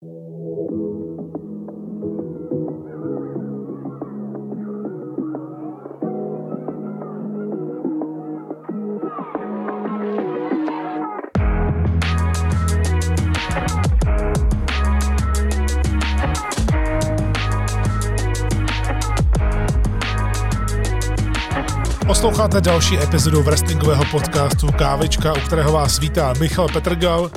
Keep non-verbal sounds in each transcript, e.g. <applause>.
Posloucháte další epizodu wrestlingového podcastu Kávička, u kterého vás vítá Michal Petrgal.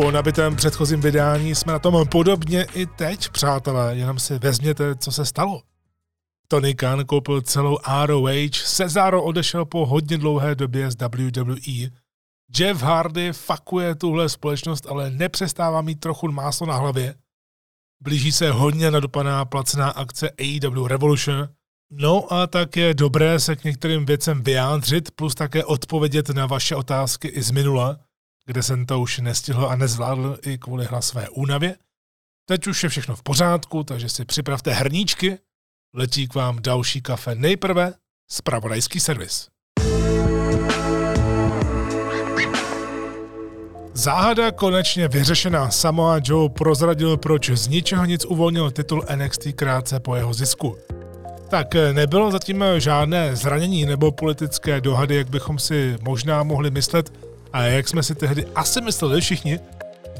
Po nabitém předchozím vydání jsme na tom podobně i teď, přátelé, jenom si vezměte, co se stalo. Tony Khan koupil celou ROH, Cesaro odešel po hodně dlouhé době z WWE, Jeff Hardy fakuje tuhle společnost, ale nepřestává mít trochu máslo na hlavě. Blíží se hodně nadupaná placená akce AEW Revolution – No a tak je dobré se k některým věcem vyjádřit, plus také odpovědět na vaše otázky i z minula, kde jsem to už nestihl a nezvládl i kvůli hlasové únavě. Teď už je všechno v pořádku, takže si připravte hrníčky, letí k vám další kafe nejprve, spravodajský servis. Záhada konečně vyřešená. Samoa Joe prozradil, proč z ničeho nic uvolnil titul NXT krátce po jeho zisku. Tak eh, nebylo zatím eh, žádné zranění nebo politické dohady, jak bychom si možná mohli myslet a jak jsme si tehdy asi mysleli všichni.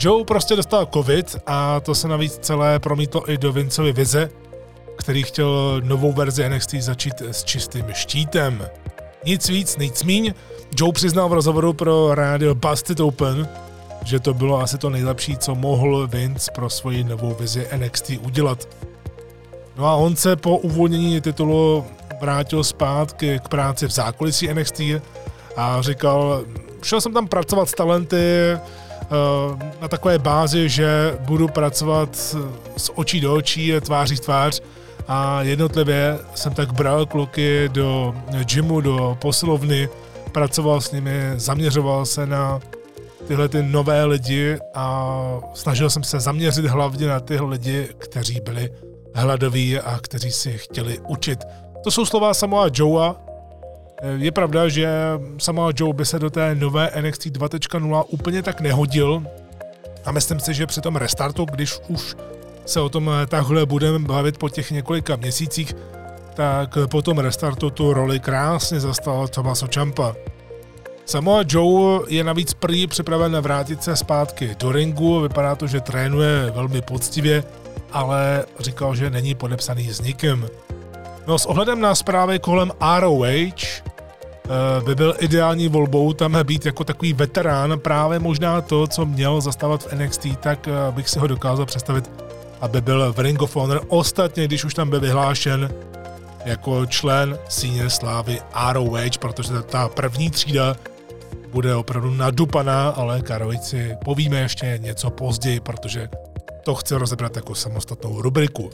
Joe prostě dostal covid a to se navíc celé promítlo i do Vincovy vize, který chtěl novou verzi NXT začít s čistým štítem. Nic víc, nic míň. Joe přiznal v rozhovoru pro rádio Busted Open, že to bylo asi to nejlepší, co mohl Vince pro svoji novou vizi NXT udělat. No a on se po uvolnění titulu vrátil zpátky k práci v zákulisí NXT a říkal, šel jsem tam pracovat s talenty eh, na takové bázi, že budu pracovat s očí do očí, tváří v tvář a jednotlivě jsem tak bral kluky do gymu, do posilovny, pracoval s nimi, zaměřoval se na tyhle ty nové lidi a snažil jsem se zaměřit hlavně na tyhle lidi, kteří byli hladoví a kteří si chtěli učit. To jsou slova Samoa Joea. Je pravda, že Samoa Joe by se do té nové NXT 2.0 úplně tak nehodil a myslím si, že při tom restartu, když už se o tom takhle budeme bavit po těch několika měsících, tak po tom restartu tu roli krásně zastal Tomaso Ciampa. Samoa Joe je navíc prý připraven vrátit se zpátky do ringu, vypadá to, že trénuje velmi poctivě, ale říkal, že není podepsaný s nikým. No s ohledem na zprávy kolem ROH eh, by byl ideální volbou tam být jako takový veterán, právě možná to, co měl zastávat v NXT, tak eh, bych si ho dokázal představit, aby byl v Ring of Honor. Ostatně, když už tam byl vyhlášen jako člen síně slávy ROH, protože ta první třída bude opravdu nadupaná, ale Karovici povíme ještě něco později, protože to chce rozebrat jako samostatnou rubriku.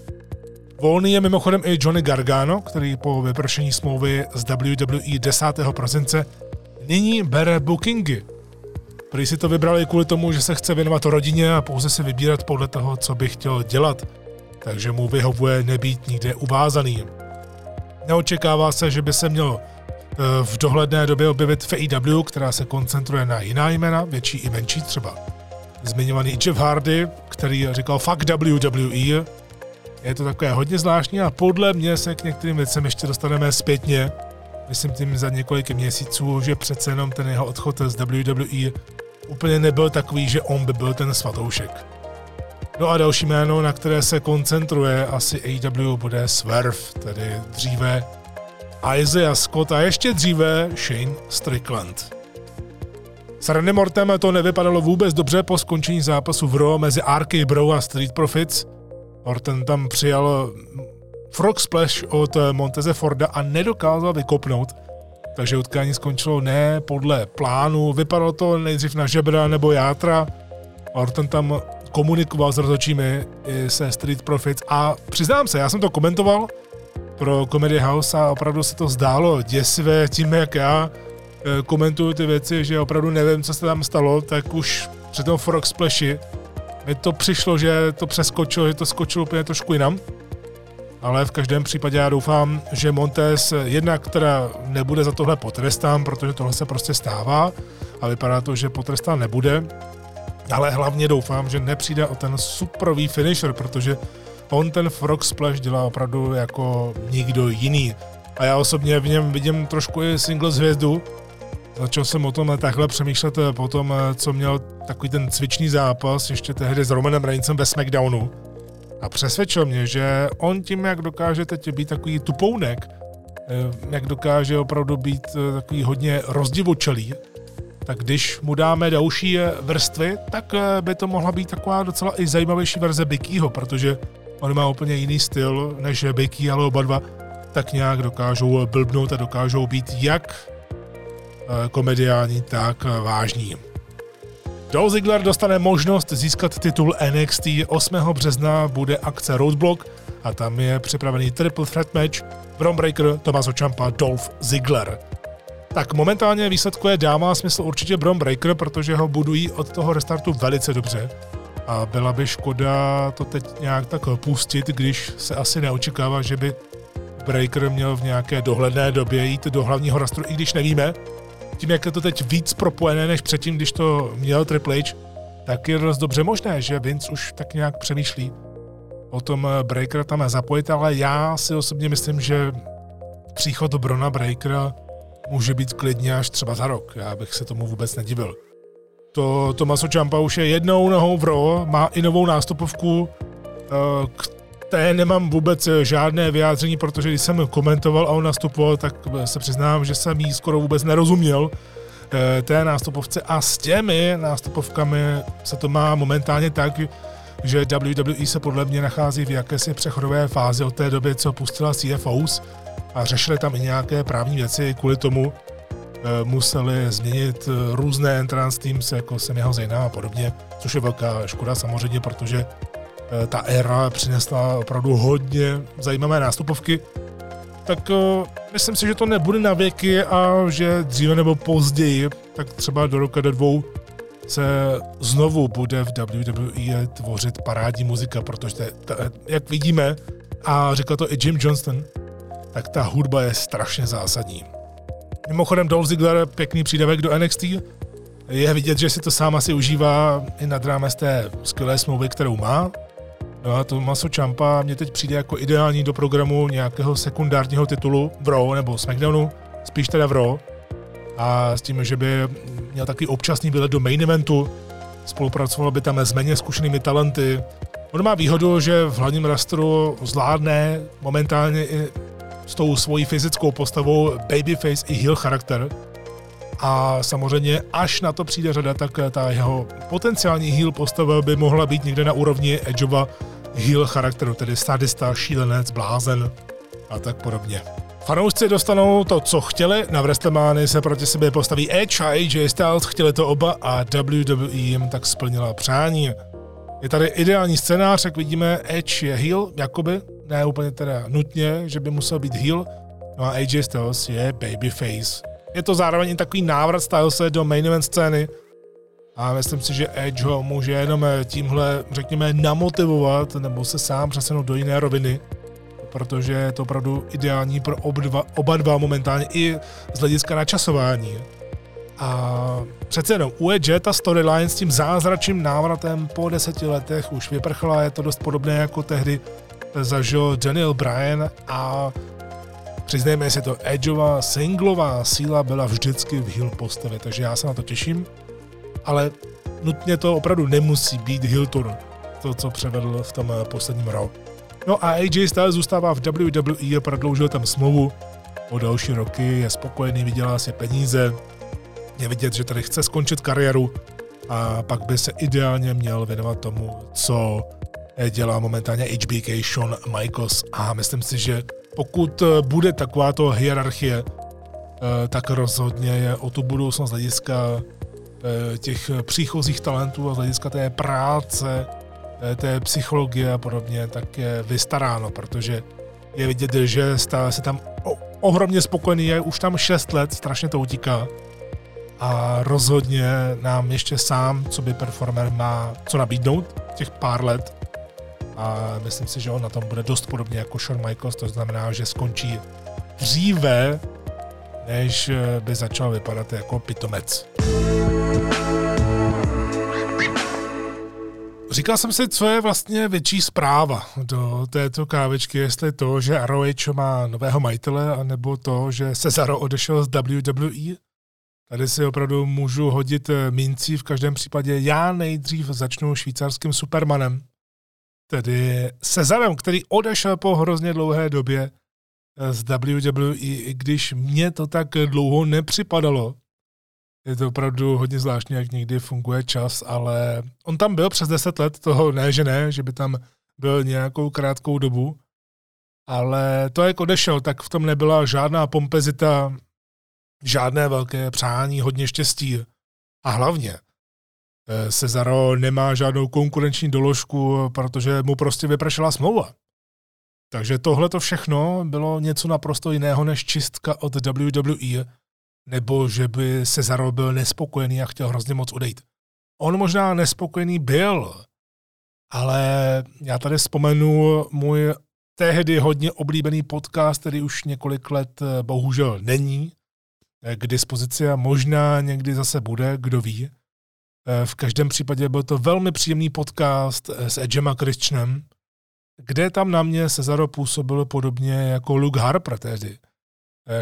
Volný je mimochodem i Johnny Gargano, který po vypršení smlouvy z WWE 10. prosince nyní bere bookingy. Prý si to vybral kvůli tomu, že se chce věnovat rodině a pouze si vybírat podle toho, co by chtěl dělat, takže mu vyhovuje nebýt nikde uvázaný. Neočekává se, že by se měl eh, v dohledné době objevit v AEW, která se koncentruje na jiná jména, větší i menší třeba zmiňovaný Jeff Hardy, který říkal fuck WWE. Je to takové hodně zvláštní a podle mě se k některým věcem ještě dostaneme zpětně. Myslím tím za několik měsíců, že přece jenom ten jeho odchod z WWE úplně nebyl takový, že on by byl ten svatoušek. No a další jméno, na které se koncentruje asi AEW, bude Swerve, tedy dříve Isaiah Scott a ještě dříve Shane Strickland. S Randy Mortem to nevypadalo vůbec dobře po skončení zápasu v Raw mezi RK Bro a Street Profits. Orton tam přijal frog splash od Monteze Forda a nedokázal vykopnout, takže utkání skončilo ne podle plánu, vypadalo to nejdřív na žebra nebo játra. Orton tam komunikoval s rozhodčími se Street Profits a přiznám se, já jsem to komentoval pro Comedy House a opravdu se to zdálo děsivé tím, jak já Eh, komentuju ty věci, že opravdu nevím, co se tam stalo, tak už při tom Frog Splashi mi to přišlo, že to přeskočilo, že to skočilo úplně trošku jinam. Ale v každém případě já doufám, že Montes jednak teda nebude za tohle potrestán, protože tohle se prostě stává a vypadá to, že potrestán nebude. Ale hlavně doufám, že nepřijde o ten superový finisher, protože on ten Frog Splash dělá opravdu jako nikdo jiný. A já osobně v něm vidím trošku i single hvězdu. Začal jsem o tom takhle přemýšlet po tom, co měl takový ten cvičný zápas ještě tehdy s Romanem Reincem ve SmackDownu. A přesvědčil mě, že on tím, jak dokáže teď být takový tupounek, eh, jak dokáže opravdu být eh, takový hodně rozdivočelý, tak když mu dáme další eh, vrstvy, tak by to mohla být taková docela i zajímavější verze Bikyho, protože on má úplně jiný styl než Biky, ale oba dva tak nějak dokážou blbnout a dokážou být jak komediální, tak vážní. Joe Ziggler dostane možnost získat titul NXT 8. března, bude akce Roadblock a tam je připravený triple threat match Bron Breaker, Tommaso Ciampa, Dolph Ziggler. Tak momentálně výsledku dává smysl určitě Bron Breaker, protože ho budují od toho restartu velice dobře. A byla by škoda to teď nějak tak pustit, když se asi neočekává, že by Breaker měl v nějaké dohledné době jít do hlavního rastru, i když nevíme, tím, jak je to teď víc propojené než předtím, když to měl Triple H, tak je dost dobře možné, že Vince už tak nějak přemýšlí o tom eh, Breakera tam zapojit, ale já si osobně myslím, že příchod Brona Breakera může být klidně až třeba za rok. Já bych se tomu vůbec nedivil. To Tomaso Ciampa už je jednou nohou v Raw, má i novou nástupovku, eh, té nemám vůbec eh, žádné vyjádření, protože když jsem komentoval a on nastupoval, tak eh, se přiznám, že jsem jí skoro vůbec nerozuměl eh, té nástupovce. A s těmi nástupovkami se to má momentálně tak, že WWE se podle mě nachází v jakési přechodové fázi od té doby, co pustila CFOs a řešili tam i nějaké právní věci, kvůli tomu museli změnit různé entrance teams, jako Semiho Zejna a podobně, což je velká škoda samozřejmě, protože ta éra přinesla opravdu hodně zajímavé nástupovky, tak uh, myslím si, že to nebude na věky a že dříve nebo později, tak třeba do roka do dvou, se znovu bude v WWE tvořit parádní muzika, protože ta, jak vidíme, a řekl to i Jim Johnston, tak ta hudba je strašně zásadní. Mimochodem Dolph Ziggler, pěkný přídavek do NXT, je vidět, že si to sám asi užívá i nad rámec té skvělé smlouvy, kterou má, No a to Maso Champa mě teď přijde jako ideální do programu nějakého sekundárního titulu v Raw nebo SmackDownu, spíš teda v Raw. A s tím, že by měl takový občasný výlet do main eventu, spolupracoval by tam s méně zkušenými talenty. On má výhodu, že v hlavním rastru zvládne momentálně i s tou svojí fyzickou postavou babyface i heel charakter. A samozřejmě, až na to přijde řada, tak ta jeho potenciální heel postava by mohla být někde na úrovni Edgeova heel charakteru, tedy sadista, šílenec, blázen a tak podobně. Fanoušci dostanou to, co chtěli, na WrestleMania se proti sobě postaví Edge a AJ Styles, chtěli to oba a WWE jim tak splnila přání. Je tady ideální scénář, jak vidíme, Edge je heel, jakoby, ne úplně teda nutně, že by musel být heel, no a AJ Styles je babyface. Je to zároveň i takový návrat Stylese do main event scény, a myslím si, že Edge ho může jenom eh, tímhle, řekněme, namotivovat nebo se sám přesunout do jiné roviny, protože je to opravdu ideální pro oba dva, oba dva momentálně i z hlediska načasování. A přece jenom u Edge ta storyline s tím zázračným návratem po deseti letech už vyprchla, je to dost podobné jako tehdy zažil Daniel Bryan a přiznejme si to, Edgeova singlová síla byla vždycky v heel postavě, takže já se na to těším ale nutně to opravdu nemusí být Hilton, to, co převedl v tom eh, posledním roku. No a AJ Styles zůstává v WWE a prodloužil tam smlouvu o další roky, je spokojený, vydělá si peníze, je vidět, že tady chce skončit kariéru a pak by se ideálně měl věnovat tomu, co eh, dělá momentálně HBK Shawn Michaels a myslím si, že pokud eh, bude takováto hierarchie, tak rozhodně je o tu budoucnost hlediska těch příchozích talentů a z hlediska té práce, eh, té psychologie a podobně, tak je vystaráno, protože je vidět, že stále se tam ohromně spokojený, je už tam 6 let, strašně to utíká. A rozhodně nám ještě sám, co by performer má co nabídnout těch pár let. A myslím si, že on na tom bude dost podobně jako Shawn Michaels, to znamená, že skončí dříve, než by začal vypadat jako pitomec. říkal jsem si, co je vlastně větší zpráva do této kávečky, jestli to, že ROH má nového majitele, anebo to, že Cesaro odešel z WWE. Tady si opravdu můžu hodit eh, mincí v každém případě. Já nejdřív začnu švýcarským Supermanem, tedy Cezarem, který odešel po hrozně dlouhé době eh, z WWE, i když mě to tak dlouho nepřipadalo. Je to opravdu hodně zvláštní, jak někdy funguje čas, ale on tam byl přes 10 let, toho ne, že ne, že by tam byl nějakou krátkou dobu, ale to, jak odešel, tak v tom nebyla žádná pompezita, žádné velké přání, hodně štěstí. A hlavně, eh, Cezaro nemá žádnou konkurenční doložku, protože mu prostě vypršela smlouva. Takže tohle to všechno bylo něco naprosto jiného než čistka od WWE, nebo že by Cezaro byl nespokojený a chtěl hrozně moc odejít. On možná nespokojený byl, ale já tady vzpomenu můj tehdy hodně oblíbený podcast, který už několik let eh, bohužel není eh, k dispozici a možná někdy zase bude, kdo ví. Eh, v každém případě byl to velmi příjemný podcast s Edgem a Christianem, kde tam na mě Cezaro působil podobně jako Luke Harper tehdy,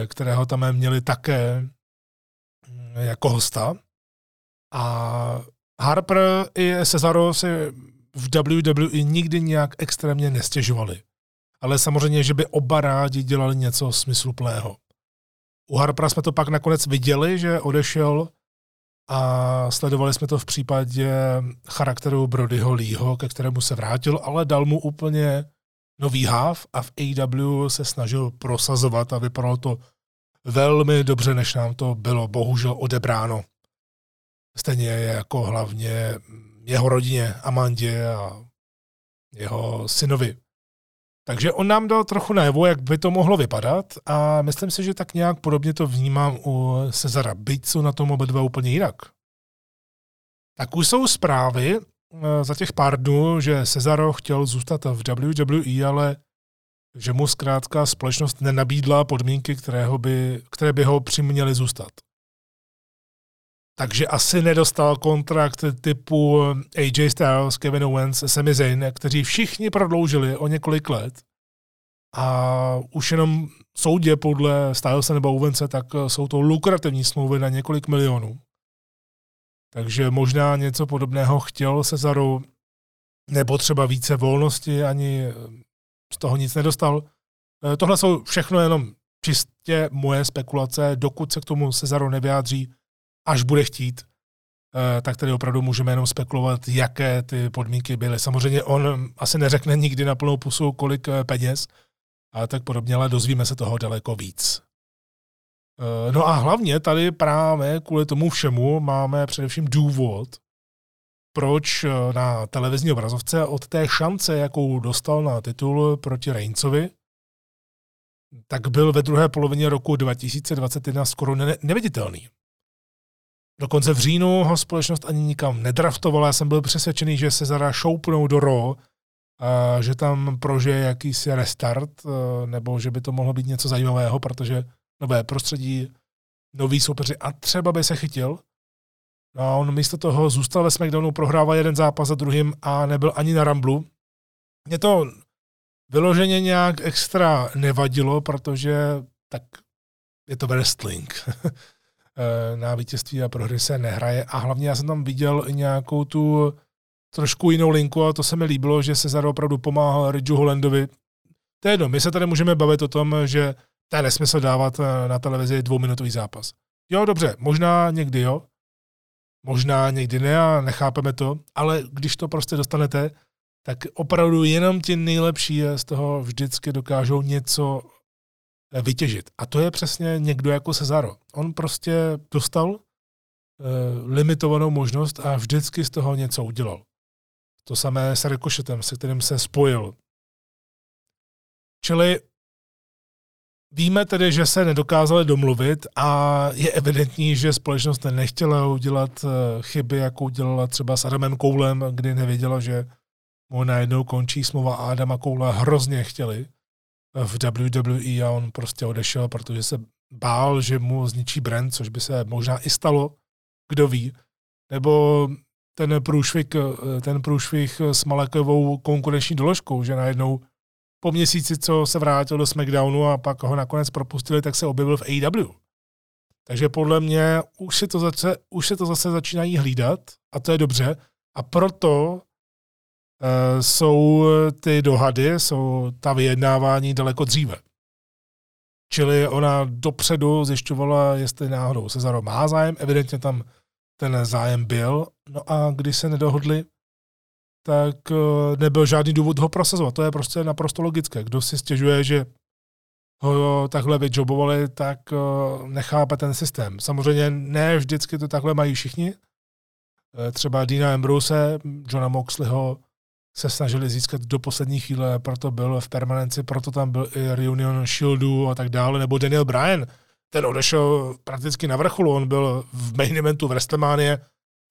kterého tam měli také jako hosta. A Harper i Cesaro si v WWE nikdy nějak extrémně nestěžovali. Ale samozřejmě, že by oba rádi dělali něco smysluplného. U Harpera jsme to pak nakonec viděli, že odešel a sledovali jsme to v případě charakteru Brodyho Leeho, ke kterému se vrátil, ale dal mu úplně nový háv a v AW se snažil prosazovat a vypadalo to velmi dobře, než nám to bylo bohužel odebráno. Stejně jako hlavně jeho rodině, Amandě a jeho synovi. Takže on nám dal trochu najevo, jak by to mohlo vypadat a myslím si, že tak nějak podobně to vnímám u Cezara, byť jsou na tom oba dva úplně jinak. Tak už jsou zprávy eh, za těch pár dnů, že Cezaro chtěl zůstat v WWE, ale že mu zkrátka společnost nenabídla podmínky, které, by, které by ho přiměly zůstat. Takže asi nedostal kontrakt typu AJ Styles, Kevin Owens, Sami Zayn, kteří všichni prodloužili o několik let. A už jenom soudě podle Stylesa nebo Owense, tak jsou to lukrativní smlouvy na několik milionů. Takže možná něco podobného chtěl Cezaru, nebo třeba více volnosti, ani z toho nic nedostal. E, tohle jsou všechno jenom čistě moje spekulace, dokud se k tomu Cezaro nevyjádří, až bude chtít, e, tak tady opravdu můžeme jenom spekulovat, jaké ty podmínky byly. Samozřejmě on asi neřekne nikdy na plnou pusu, kolik e, peněz, a tak podobně, ale dozvíme se toho daleko víc. No a hlavně tady právě kvůli tomu všemu máme především důvod, proč eh, na televizní obrazovce od té šance, jakou dostal na titul proti Reincovi, tak byl ve druhé polovině roku 2021 skoro ne- neviditelný. Dokonce v říjnu ho společnost ani nikam nedraftovala. Já jsem byl přesvědčený, že se zara šoupnou do RO, a že tam prožije jakýsi restart, eh, nebo že by to mohlo být něco zajímavého, protože nové prostředí, nový soupeři a třeba by se chytil. No a on místo toho zůstal ve SmackDownu, prohrával jeden zápas za druhým a nebyl ani na Ramblu. Mě to vyloženě nějak extra nevadilo, protože tak je to wrestling. <laughs> na vítězství a prohry se nehraje a hlavně já jsem tam viděl nějakou tu trošku jinou linku a to se mi líbilo, že se Cesaro opravdu pomáhal Ridgeu Hollandovi. To je jedno, my se tady můžeme bavit o tom, že to je nesmysl dávat eh, na televizi dvouminutový zápas. Jo, dobře, možná někdy jo, Možná někdy ne a nechápeme to, ale když to prostě dostanete, tak opravdu jenom ti nejlepší z toho vždycky dokážou něco eh, vytěžit. A to je přesně někdo jako Cezaro. On prostě dostal uh, limitovanou možnost a vždycky z toho něco udělal. To samé s Rikošetem, se kterým se spojil. Čili Víme tedy, že se nedokázali domluvit a je evidentní, že společnost nechtěla udělat eh, chyby, jako udělala třeba s Adamem Koulem, kdy nevěděla, že mu najednou končí smlouva a Adama Koula hrozně chtěli v WWE a on prostě odešel, protože se bál, že mu zničí brand, což by se možná i stalo, kdo ví. Nebo ten průšvih, ten průšvih s Malekovou konkurenční doložkou, že najednou po měsíci, co se vrátil do SmackDownu a pak ho nakonec propustili, tak se objevil v AEW. Takže podle mě už se to zase, už se to zase začínají hlídat a to je dobře. A proto jsou ty dohady, jsou ta vyjednávání daleko dříve. Čili ona dopředu zjišťovala, jestli náhodou Cezaro má zájem, evidentně tam ten zájem byl, no a když se nedohodli, tak uh, nebyl žádný důvod ho prosazovat. To je prostě naprosto logické. Kdo si stěžuje, že ho takhle vydžobovali, tak nechápe ten systém. Samozřejmě ne vždycky to takhle mají všichni. Třeba Dina Ambrose, Johna Moxleyho se snažili získat do poslední chvíle, proto byl v permanenci, proto tam byl i Reunion Shieldu a tak dále, nebo Daniel Bryan, ten odešel prakticky na vrcholu, on byl v main eventu v WrestleMania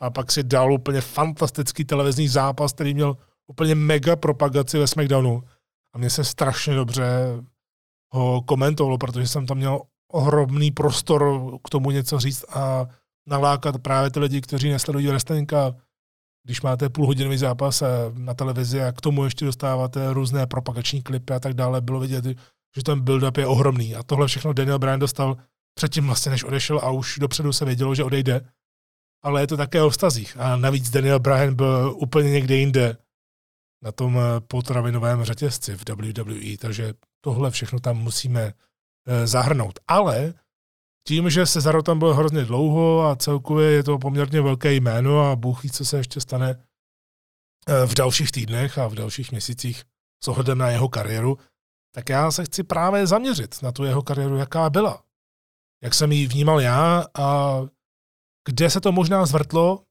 a pak si dal úplně fantastický televizní zápas, který měl úplně mega propagaci ve SmackDownu. A mně se strašně dobře ho komentovalo, protože jsem tam měl ohromný prostor k tomu něco říct a nalákat právě ty lidi, kteří nesledují wrestling a když máte půlhodinový zápas na televizi a k tomu ještě dostáváte různé propagační klipy a tak dále, bylo vidět, že ten build-up je ohromný. A tohle všechno Daniel Bryan dostal předtím vlastně, než odešel a už dopředu se vědělo, že odejde. Ale je to také o vztazích. A navíc Daniel Bryan byl úplně někde jinde na tom potravinovém řetězci v WWE, takže tohle všechno tam musíme eh, zahrnout. Ale tím, že Cezaro tam byl hrozně dlouho a celkově je to poměrně velké jméno a Bůh ví, co se ještě stane eh, v dalších týdnech a v dalších měsících s ohledem na jeho kariéru, tak já se chci právě zaměřit na tu jeho kariéru, jaká byla. Jak jsem ji vnímal já a kde se to možná zvrtlo,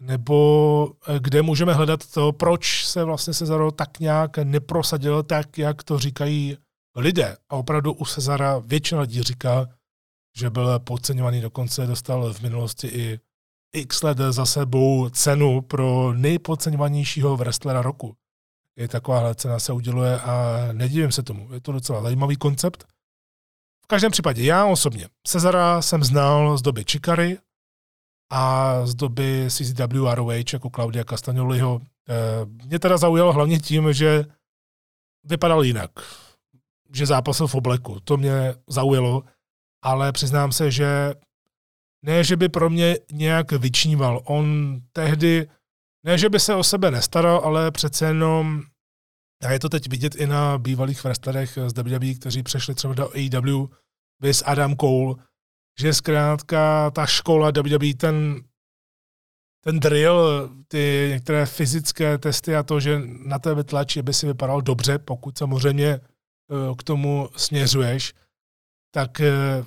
nebo eh, kde můžeme hledat to, proč se vlastně Cezaro tak nějak neprosadil tak, jak to říkají lidé. A opravdu u Cezara většina lidí říká, že byl podceňovaný, dokonce dostal v minulosti i x let za sebou cenu pro nejpodceňovanějšího wrestlera roku. Je takováhle cena se uděluje a nedivím se tomu. Je to docela zajímavý koncept. V každém případě já osobně Cezara jsem znal z doby Chikary a z doby CCW ROH jako Claudia Castagnoliho. Eh, mě teda zaujalo hlavně tím, že vypadal jinak. Že zápasil v obleku. To mě zaujalo ale přiznám se, že ne, že by pro mě nějak vyčníval. On tehdy, ne, že by se o sebe nestaral, ale přece jenom, a je to teď vidět i na bývalých wrestlerech z WWE, kteří přešli třeba do AEW, vys Adam Cole, že zkrátka ta škola WWE, ten, ten drill, ty některé fyzické testy a to, že na tebe tlačí, aby si vypadal dobře, pokud samozřejmě eh, k tomu směřuješ, tak eh,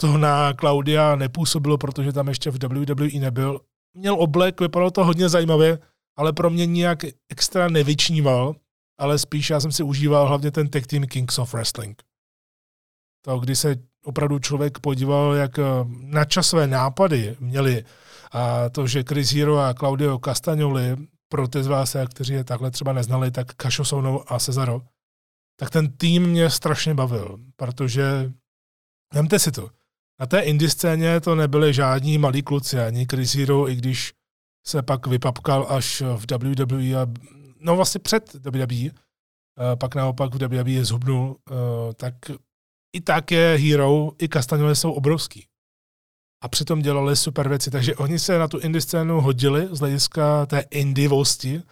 to na Claudia nepůsobilo, protože tam ještě v WWE nebyl. Měl oblek, vypadalo to hodně zajímavě, ale pro mě nijak extra nevyčníval, ale spíš já jsem si užíval hlavně ten tag team Kings of Wrestling. To, kdy se opravdu člověk podíval, jak eh, na časové nápady měli a to, že Chris Hero a Claudio Castagnoli, pro ty z vás, kteří je takhle třeba neznali, tak Kašosounou a Cesaro, tak ten tým mě strašně bavil, protože vemte si to. Na té indie scéně to nebyly žádní malí kluci, ani Chris Hero, i když se pak vypapkal až v WWE, a, no vlastně před WWE, pak naopak v WWE zhubnul, eh, tak i tak je Hero, i Castagnoli jsou obrovský. A přitom dělali super věci, takže oni se na tu indie scénu hodili z hlediska té indivosti,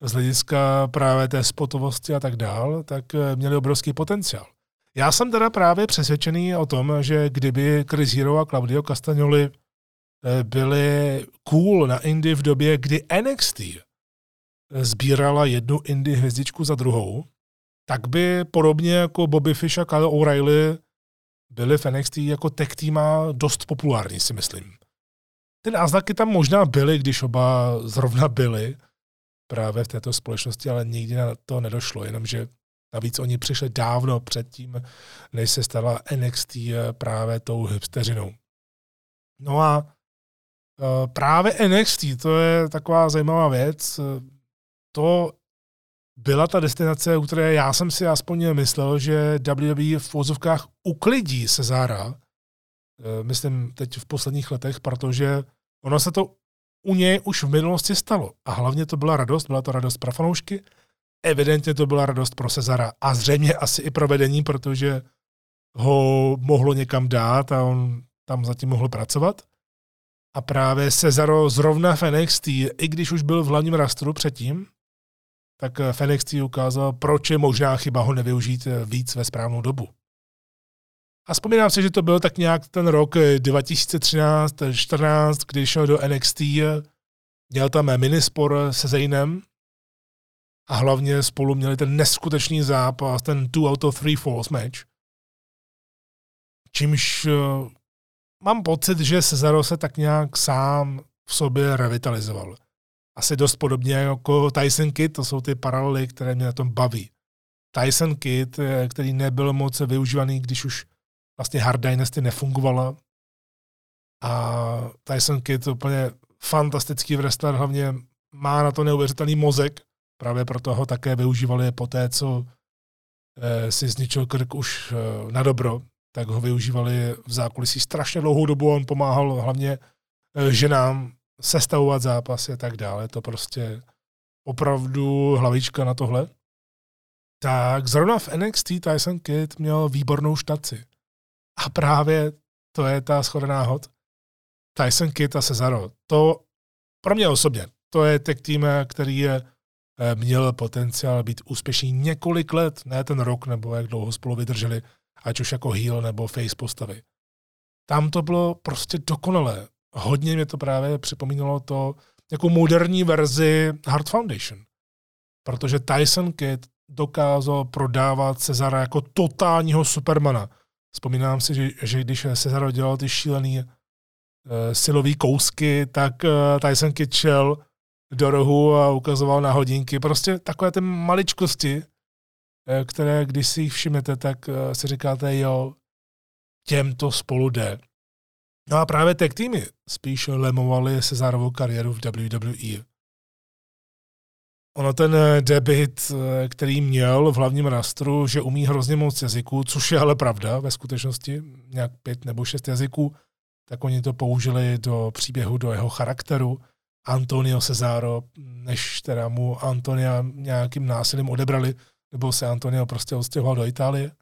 z hlediska právě té spotovosti a tak dál, tak eh, měli obrovský potenciál. Já jsem teda právě přesvědčený o tom, že kdyby Chris Hero a Claudio Castagnoli eh, byli cool na Indy v době, kdy NXT sbírala jednu Indy hvězdičku za druhou, tak by podobně jako Bobby Fish a Kyle O'Reilly byli v NXT jako tech týma dost populární, si myslím. Ty náznaky tam možná byly, když oba zrovna byli, právě v této společnosti, ale nikdy na to nedošlo, jenomže navíc oni přišli dávno předtím, než se stala NXT eh, právě tou hipsteřinou. No a eh, právě NXT, to je taková zajímavá věc, to byla ta destinace, u které já jsem si aspoň myslel, že WWE v vozovkách uklidí Cezára, eh, myslím teď v posledních letech, protože ono se to u něj už v minulosti stalo. A hlavně to byla radost, byla to radost pro fanoušky, evidentně to byla radost pro Cezara a zřejmě asi i pro vedení, protože ho mohlo někam dát a on tam zatím mohl pracovat. A právě Cezaro zrovna v NXT, i když už byl v hlavním rastru předtím, tak v ukázal, proč je možná chyba ho nevyužít víc ve správnou dobu. A vzpomínám si, že to byl tak nějak ten rok 2013-14, když šel do NXT, měl tam minispor se Zaynem a hlavně spolu měli ten neskutečný zápas, ten two out of three falls match. Čímž mám pocit, že Cesaro se tak nějak sám v sobě revitalizoval. Asi dost podobně jako Tyson Kidd, to jsou ty paralely, které mě na tom baví. Tyson Kidd, eh, který nebyl moc využívaný, když už vlastně Hard Dynasty nefungovala. A Tyson Kidd úplně fantastický wrestler, hlavně má na to neuvěřitelný mozek, právě proto ho také využívali po té, co eh, si zničil krk už eh, na dobro, tak ho využívali v zákulisí strašně dlouhou dobu, on pomáhal hlavně eh, ženám sestavovat zápasy a tak dále, to prostě opravdu hlavička na tohle. Tak zrovna v NXT Tyson Kidd měl výbornou štaci. A právě to je ta schoda náhod. Tyson Kidd a Cesaro. To pro mě osobně, to je tech tým, který je, eh, měl potenciál být úspěšný několik let, ne ten rok, nebo jak dlouho spolu vydrželi, ať už jako heel nebo face postavy. Tam to bylo prostě dokonalé. Hodně mě to právě připomínalo to jako moderní verzi Hard Foundation. Protože Tyson Kidd dokázal prodávat Cezara jako totálního supermana Vzpomínám si, že, že když Cesaro dělal ty šílený uh, silový kousky, tak uh, Tyson Kidd šel do rohu a ukazoval na hodinky. Prostě takové ty maličkosti, uh, které když si jich všimnete, tak uh, si říkáte, jo, těm to spolu jde. No a právě tech týmy spíš lemovali Cezarovou kariéru v WWE. Ono ten eh, debit, eh, který měl v hlavním rastru, že umí hrozně moc jazyků, což je ale pravda ve skutečnosti, nějak pět nebo šest jazyků, tak oni to použili do příběhu, do jeho charakteru. Antonio Cesaro, než teda mu Antonia nějakým násilím odebrali, nebo se Antonio prostě odstěhoval do Itálie. E,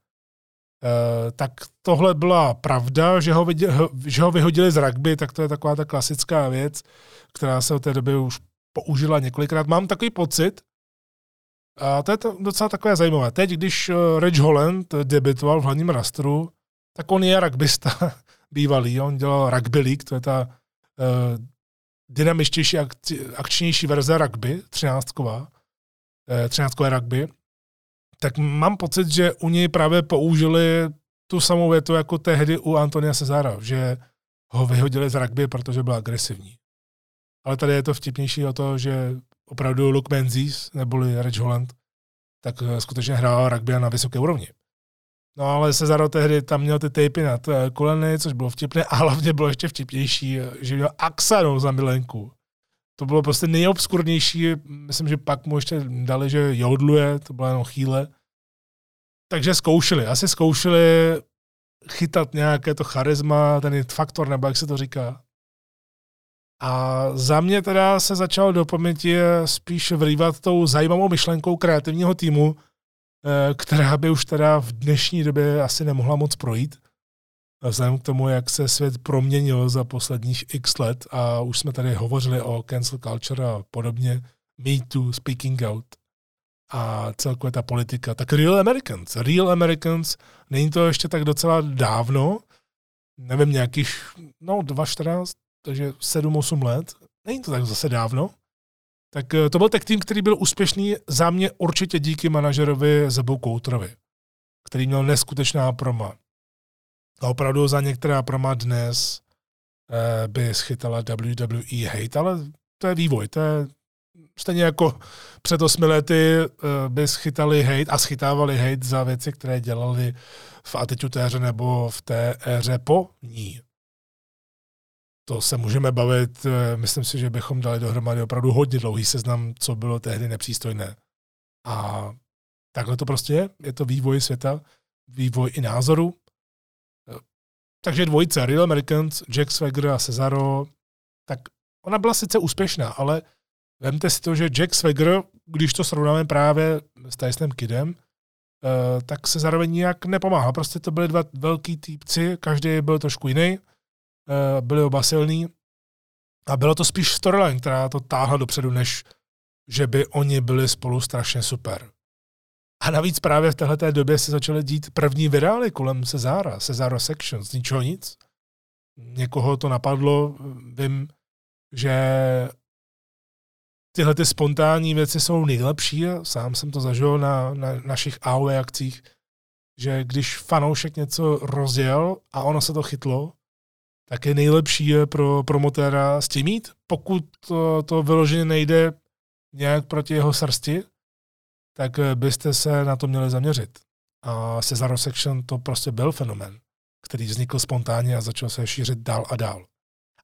tak tohle byla pravda, že ho, viděl, že ho vyhodili z rugby, tak to je taková ta klasická věc, která se od té doby už použila několikrát. Mám takový pocit, a to je to docela takové zajímavé. Teď, když eh, Rich Holland debitoval v hlavním rastru, tak on je rugbysta <laughs> bývalý, on dělal rugby league, to je ta uh, dynamičtější, akci, akčnější verze rugby, třináctková, uh, třináctkové rugby, tak mám pocit, že u něj právě použili tu samou větu jako tehdy u Antonia Cezara, že ho vyhodili z rugby, protože byl agresivní. Ale tady je to vtipnější o to, že opravdu Luke Menzies, neboli Rich Holland, tak eh, skutečně hrál rugby na vysoké úrovni. No ale Cezaro tehdy tam měl ty tejpy na koleny, což bylo vtipné a hlavně bylo ještě vtipnější, že měl Axanu za milenku. To bylo prostě nejobskurnější, myslím, že pak mu ještě dali, že jodluje, to byla jenom chvíle. Takže zkoušeli, asi zkoušeli chytat nějaké to charisma, ten faktor, nebo jak se to říká. A za mě teda se začal do paměti spíš vrývat tou zajímavou myšlenkou kreativního týmu, eh, která by už teda v dnešní době asi nemohla moc projít. Vzhledem k tomu, jak se svět proměnil za posledních x let a už jsme tady hovořili o cancel culture a podobně, Me Too, Speaking Out a celkově ta politika. Tak Real Americans. Real Americans, není to ještě tak docela dávno, nevím, nějakých, no 2014, takže 7-8 let, není to tak zase dávno, tak eh, to byl tak tým, který byl úspěšný za mě určitě díky manažerovi Zebu Koutrovi, který měl neskutečná proma. A opravdu za některá proma dnes eh, by schytala WWE hate, ale to je vývoj, to je stejně jako před osmi lety eh, by schytali hate a schytávali hate za věci, které dělali v Attitude éře nebo v té éře po ní to se můžeme bavit, eh, myslím si, že bychom dali dohromady opravdu hodně dlouhý seznam, co bylo tehdy nepřístojné. A takhle to prostě je, je to vývoj světa, vývoj i názoru. Takže dvojice Real Americans, Jack Swagger a Cesaro, tak ona byla sice úspěšná, ale vemte si to, že Jack Swagger, když to srovnáme právě s Tysonem Kidem, uh, tak se zároveň nijak nepomáhal. Prostě to byly dva velký týpci, každý byl trošku jiný, uh, byli oba silní a bylo to spíš storyline, která to táhla dopředu, než že by oni byli spolu strašně super. A navíc právě v této době se začaly dít první virály kolem Cezára, Cezaro Section, z ničeho nic. Někoho to napadlo, vím, že tyhle ty spontánní věci jsou nejlepší. Sám jsem to zažil na, na našich AOE akcích, že když fanoušek něco rozjel a ono se to chytlo, tak je nejlepší je pro promotéra s tím mít, pokud to, to vyloženě nejde nějak proti jeho srsti, tak eh, byste se na to měli zaměřit. A Cesaro Section to prostě byl fenomen, který vznikl spontánně a začal se šířit dál a dál.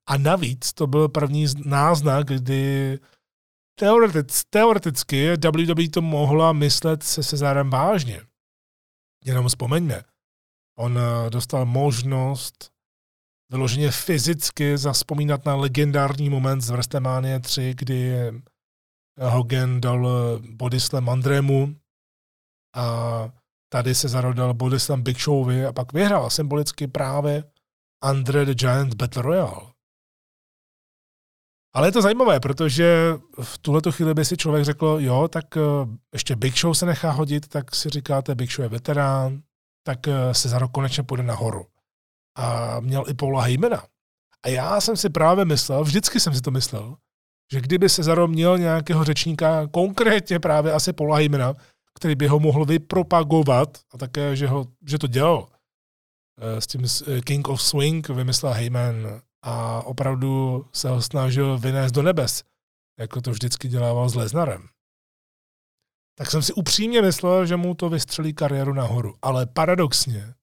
A navíc to byl první náznak, kdy teoretic, teoreticky WWE to mohla myslet se Cezarem vážně. Jenom vzpomeňme. On eh, dostal možnost vyloženě fyzicky zaspomínat na legendární moment z WrestleMania 3, kdy Hogan dal bodyslam Andrému a tady se zarodil bodyslam Big Showovi a pak vyhrál symbolicky právě Andre the Giant Battle Royale. Ale je to zajímavé, protože v tuhle chvíli by si člověk řekl, jo, tak eh, ještě Big Show se nechá hodit, tak si říkáte, Big Show je veterán, tak eh, se za rok konečně půjde nahoru. A měl i Paula Heymana. A já jsem si právě myslel, vždycky jsem si to myslel, že kdyby se Zaro měl nějakého řečníka, konkrétně právě asi Paula Heymana, který by ho mohl vypropagovat, a také, že, ho, že to dělal, eh, s tím King of Swing vymyslel Heyman a opravdu se ho snažil vynést do nebes, jako to vždycky dělával s Leznarem. Tak jsem si upřímně myslel, že mu to vystřelí kariéru nahoru. Ale paradoxně,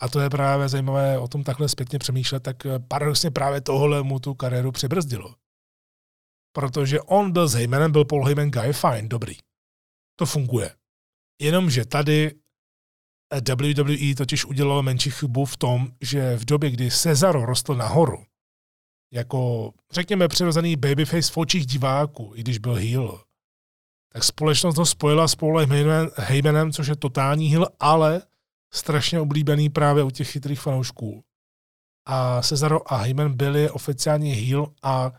a to je právě zajímavé o tom takhle zpětně přemýšlet, tak paradoxně právě tohle mu tu kariéru přibrzdilo. Protože on byl s Heymanem, byl Paul Heyman guy, fajn, dobrý. To funguje. Jenomže tady WWE totiž udělalo menší chybu v tom, že v době, kdy Cesaro rostl nahoru, jako, řekněme, přirozený babyface v očích diváků, i když byl heel, tak společnost ho spojila s Paulem Heymanem, což je totální heel, ale strašně oblíbený právě u těch chytrých fanoušků. A Cesaro a Heyman byli oficiálně heel a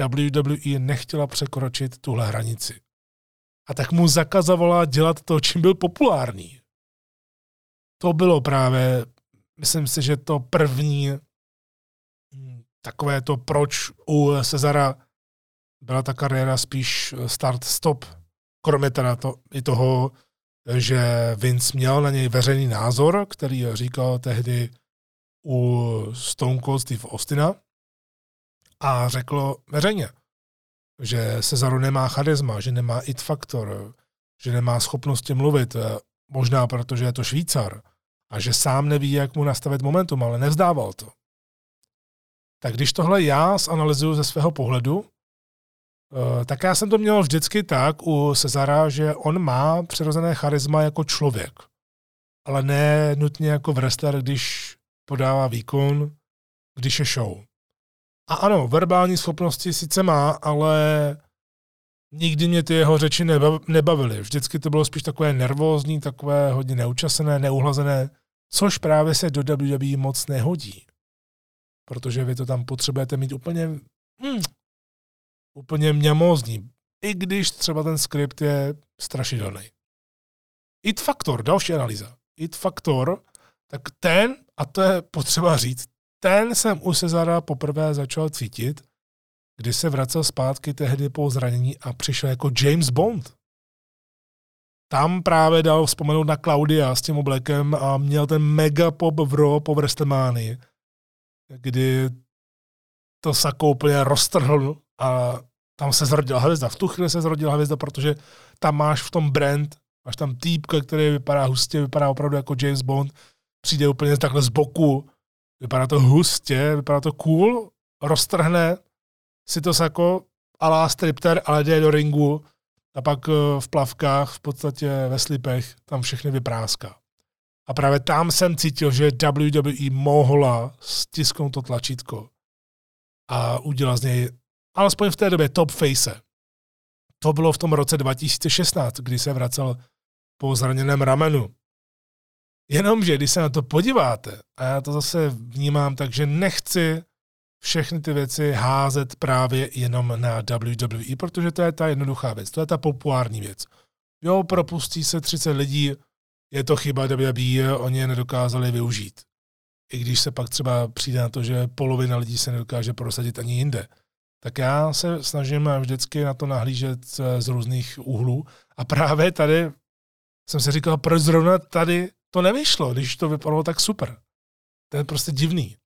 WWE nechtěla překročit tuhle hranici. A tak mu zakazovala dělat to, čím byl populární to bylo právě, myslím si, že to první hm, takové to, proč u Cezara byla ta kariéra spíš start-stop. Kromě teda to, i toho, že Vince měl na něj veřejný názor, který říkal tehdy u Stone Cold Steve Austina a řekl veřejně, že Cezaro nemá charisma, že nemá it faktor, že nemá schopnosti mluvit, možná protože je to Švýcar, a že sám neví, jak mu nastavit momentum, ale nevzdával to. Tak když tohle já zanalizuju ze svého pohledu, tak já jsem to měl vždycky tak u Cezara, že on má přirozené charisma jako člověk, ale ne nutně jako wrestler, když podává výkon, když je show. A ano, verbální schopnosti sice má, ale nikdy mě ty jeho řeči nebavily. Vždycky to bylo spíš takové nervózní, takové hodně neučasené, neuhlazené což právě se do WWE moc nehodí. Protože vy to tam potřebujete mít úplně, hmm, úplně mňamózní. I když třeba ten skript je strašidelný. It Factor, další analýza. It Factor, tak ten, a to je potřeba říct, ten jsem u Cezara poprvé začal cítit, kdy se vracel zpátky tehdy po zranění a přišel jako James Bond tam právě dal vzpomenout na Claudia s tím oblekem a měl ten mega pop v Raw po WrestleMania, kdy to sako úplně roztrhl a tam se zrodila hvězda. V tu chvíli se zrodila hvězda, protože tam máš v tom brand, máš tam týpka, který vypadá hustě, vypadá opravdu jako James Bond, přijde úplně takhle z boku, vypadá to hustě, vypadá to cool, roztrhne si to sako, alá stripter, ale jde do ringu a pak eh, v plavkách, v podstatě ve slipech, tam všechny vypráská. A právě tam jsem cítil, že WWE mohla stisknout to tlačítko a udělal z něj alespoň v té době top face. To bylo v tom roce 2016, kdy se vracel po zraněném ramenu. Jenomže, když se na to podíváte, a já to zase vnímám tak, že nechci všechny ty věci házet právě jenom na WWE, protože to je ta jednoduchá věc, to je ta populární věc. Jo, propustí se 30 lidí, je to chyba WWE, oni je nedokázali využít. I když se pak třeba přijde na to, že polovina lidí se nedokáže prosadit ani jinde. Tak já se snažím vždycky na to nahlížet z různých úhlů. A právě tady jsem si říkal, proč zrovna tady to nevyšlo, když to vypadalo tak super. To je prostě divný.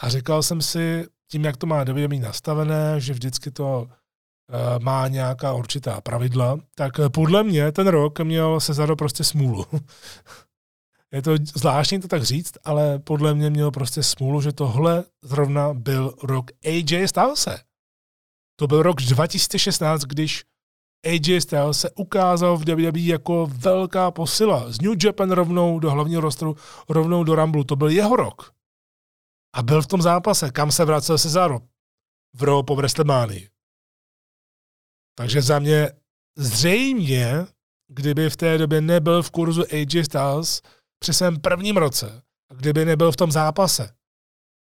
A říkal jsem si, tím, jak to má WWE nastavené, že vždycky to uh, má nějaká určitá pravidla, tak podle mě ten rok měl Cesaro prostě smůlu. <laughs> Je to zvláštní to tak říct, ale podle mě měl prostě smůlu, že tohle zrovna byl rok AJ Stylese. To byl rok 2016, když AJ Styles se ukázal v WWE jako velká posila. Z New Japan rovnou do hlavního rostru, rovnou do Rumble. To byl jeho rok. A byl v tom zápase, kam se vracel Cesaro. V Raw po WrestleMania. Takže za mě zřejmě, kdyby v té době nebyl v kurzu AJ Styles při svém prvním roce, kdyby nebyl v tom zápase,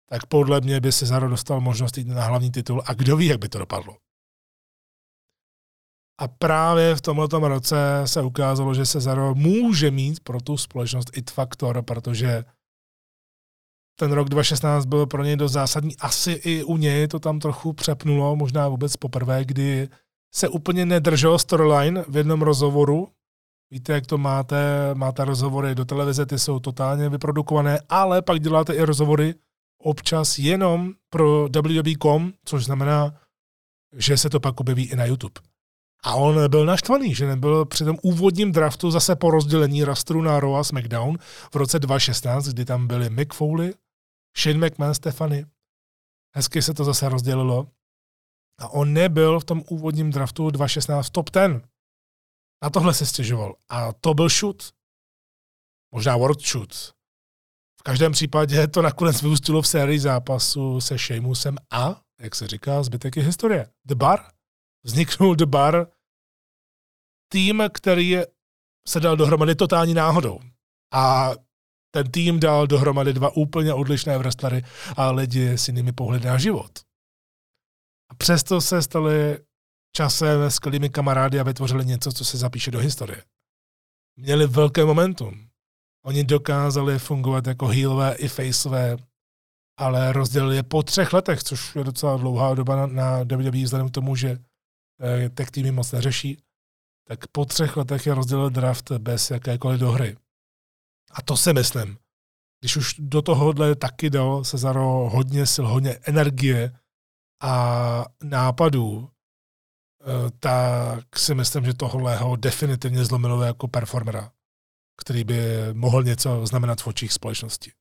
tak podle mě by Cesaro dostal možnost jít na hlavní titul a kdo ví, jak by to dopadlo. A právě v tomto roce se ukázalo, že Cesaro může mít pro tu společnost it faktor, protože ten rok 2016 byl pro něj dost zásadní. Asi i u něj to tam trochu přepnulo, možná vůbec poprvé, kdy se úplně nedržel storyline v jednom rozhovoru. Víte, jak to máte, máte rozhovory do televize, ty jsou totálně vyprodukované, ale pak děláte i rozhovory občas jenom pro www.com, což znamená, že se to pak objeví i na YouTube. A on byl naštvaný, že nebyl při tom úvodním draftu zase po rozdělení rastru na Raw a SmackDown v roce 2016, kdy tam byli Mick Foley, Shane McMahon, Stefany. Hezky se to zase rozdělilo. A on nebyl v tom úvodním draftu 2016 top 10. Na tohle se stěžoval. A to byl shoot. Možná world shoot. V každém případě to nakonec vyústilo v sérii zápasu se Sheamusem a, jak se říká, zbytek je historie. The Bar. Vzniknul The Bar, tým, který se dal dohromady totální náhodou. A ten tým dal dohromady dva úplně odlišné wrestlery a lidi s jinými pohledy na život. A přesto se stali časem skvělými kamarády a vytvořili něco, co se zapíše do historie. Měli velké momentum. Oni dokázali fungovat jako healové i faceové, ale rozdělili je po třech letech, což je docela dlouhá doba na, na WWE vzhledem k tomu, že eh, tech týmy moc neřeší. Tak po třech letech je rozdělil draft bez jakékoliv dohry. A to si myslím. Když už do tohohle taky dal Cezaro hodně sil, hodně energie a nápadů, tak si myslím, že tohle ho definitivně zlomilo jako performera, který by mohl něco znamenat v očích společnosti.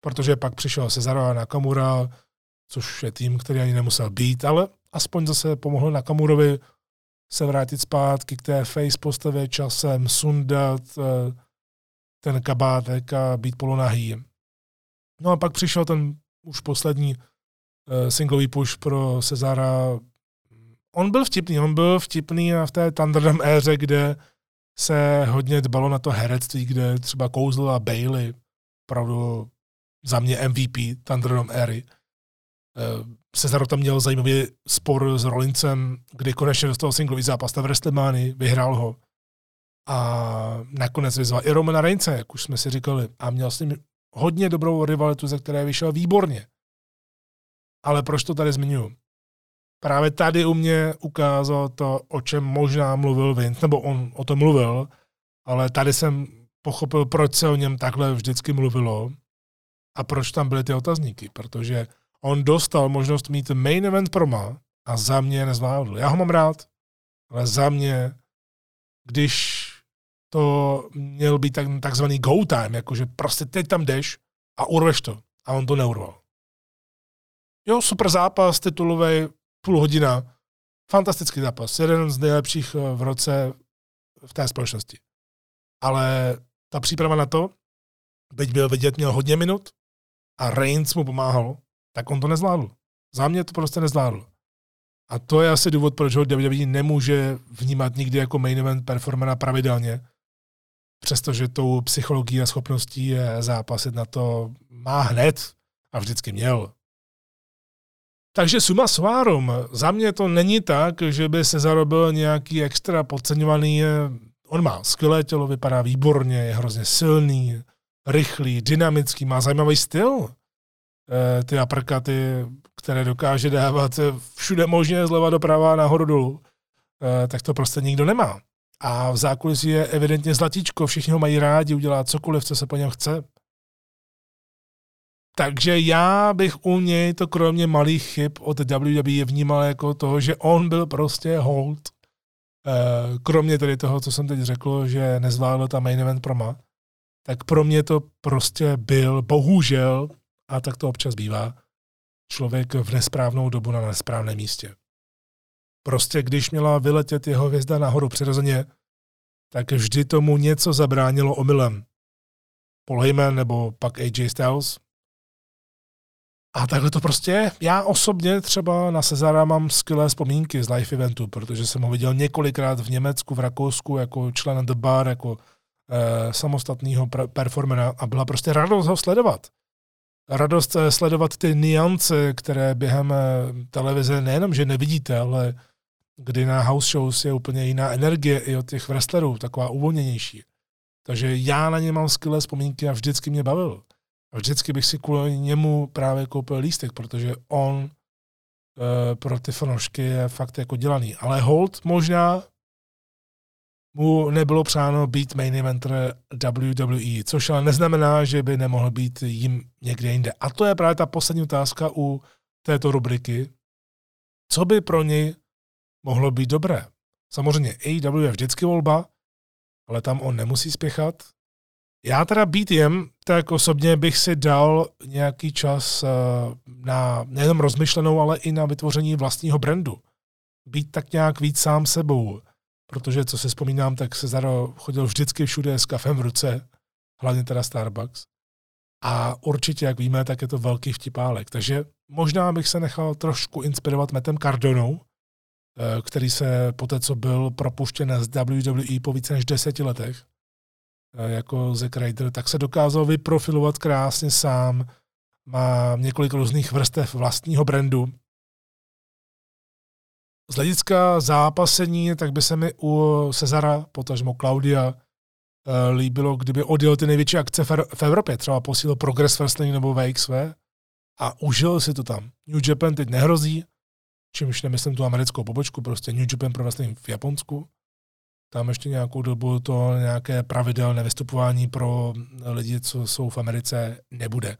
Protože pak přišel Cezaro a Nakamura, což je tým, který ani nemusel být, ale aspoň zase pomohl Nakamurovi se vrátit zpátky k té face postavě časem, sundat, eh, ten kabátek a být polonahý. No a pak přišel ten už poslední singlový push pro Cezara. On byl vtipný, on byl vtipný v té Thunderdome éře, kde se hodně dbalo na to herectví, kde třeba kouzla Bailey, opravdu za mě MVP Thunderdome éry. Uh, Cezaro tam měl zajímavý spor s Rollincem, kdy konečně dostal singlový zápas na WrestleMania, vyhrál ho a nakonec vyzval i Romana Reince, jak už jsme si říkali, a měl s ním hodně dobrou rivalitu, ze které vyšel výborně. Ale proč to tady zmiňuji? Právě tady u mě ukázal to, o čem možná mluvil Vince, nebo on o tom mluvil, ale tady jsem pochopil, proč se o něm takhle vždycky mluvilo a proč tam byly ty otazníky, protože on dostal možnost mít main event proma a za mě nezvládl. Já ho mám rád, ale za mě, když to měl být tak, takzvaný go time, jakože prostě teď tam jdeš a urveš to. A on to neurval. Jo, super zápas, titulový, půl hodina. Fantastický zápas. Jeden z nejlepších eh, v roce v té společnosti. Ale ta příprava na to, byť byl vidět, měl hodně minut a Reigns mu pomáhal, tak on to nezvládl. Za mě to prostě nezvládl. A to je asi důvod, proč ho WWE nemůže vnímat nikdy jako main event performera pravidelně, přestože tou psychologií a schopností je zápasit na to má hned a vždycky měl. Takže suma sumárum, za mě to není tak, že by se zarobil nějaký extra podceňovaný, on má skvělé tělo, vypadá výborně, je hrozně silný, rychlý, dynamický, má zajímavý styl. E, ty aprkaty, které dokáže dávat všude možně zleva doprava, nahoru dolů, e, tak to prostě nikdo nemá. A v zákulisí je evidentně zlatíčko, všichni ho mají rádi, udělá cokoliv, co se po něm chce. Takže já bych u něj to kromě malých chyb od WWE vnímal jako toho, že on byl prostě hold. Eh, kromě tedy toho, co jsem teď řekl, že nezvládl ta main event proma, tak pro mě to prostě byl, bohužel, a tak to občas bývá, člověk v nesprávnou dobu na nesprávném místě. Prostě když měla vyletět jeho hvězda nahoru přirozeně, tak vždy tomu něco zabránilo omylem. Paul Heyman nebo pak AJ Styles, a takhle to prostě je. Já osobně třeba na Cezara mám skvělé vzpomínky z live eventu, protože jsem ho viděl několikrát v Německu, v Rakousku, jako člen The Bar, jako eh, samostatného performera a byla prostě radost ho sledovat. Radost eh, sledovat ty niance, které během eh, televize nejenom, že nevidíte, ale kdy na house shows je úplně jiná energie i od těch wrestlerů, taková uvolněnější. Takže já na ně mám skvělé vzpomínky a vždycky mě bavil. A vždycky bych si kvůli němu právě koupil lístek, protože on e, pro ty fanoušky je fakt jako dělaný. Ale Holt možná mu nebylo přáno být main eventer WWE, což ale neznamená, že by nemohl být jim někde jinde. A to je právě ta poslední otázka u této rubriky. Co by pro něj mohlo být dobré? Samozřejmě AEW je vždycky volba, ale tam on nemusí spěchat, já teda být jem, tak osobně bych si dal nějaký čas eh, na nejenom rozmyšlenou, ale i na vytvoření vlastního brandu. Být tak nějak víc sám sebou, protože co se vzpomínám, tak se Zaro chodil vždycky všude s kafem v ruce, hlavně teda Starbucks. A určitě, jak víme, tak je to velký vtipálek. Takže možná bych se nechal trošku inspirovat Metem Cardonou, eh, který se po té, co byl propuštěn z WWE po více než deseti letech, jako Zack Ryder, tak se dokázal vyprofilovat krásně sám, má několik různých vrstev vlastního brandu. Z hlediska zápasení, tak by se mi u Cezara, potažmo Claudia, eh, líbilo, kdyby odjel ty největší akce v Evropě, třeba posílil Progress Wrestling nebo VXV a užil si to tam. New Japan teď nehrozí, čímž nemyslím tu americkou pobočku, prostě New Japan pro wrestling v Japonsku tam ještě nějakou dobu to nějaké pravidelné vystupování pro lidi, co jsou v Americe, nebude.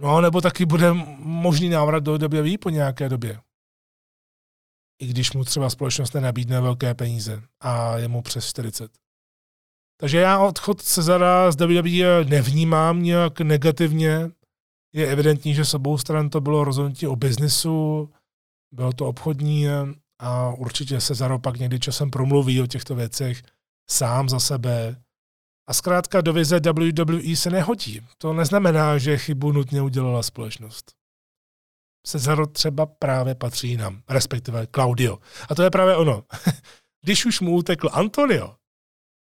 No, nebo taky bude možný návrat do WWE po nějaké době. I když mu třeba společnost nenabídne velké peníze a je mu přes 40. Takže já odchod Cezara z WWE nevnímám nějak negativně. Je evidentní, že s obou stran to bylo rozhodnutí o biznisu, bylo to obchodní a určitě se za pak někdy časem promluví o těchto věcech sám za sebe. A zkrátka do vize WWE se nehodí. To neznamená, že chybu nutně udělala společnost. Cezaro třeba právě patří nám, respektive Claudio. A to je právě ono. <laughs> Když už mu utekl Antonio,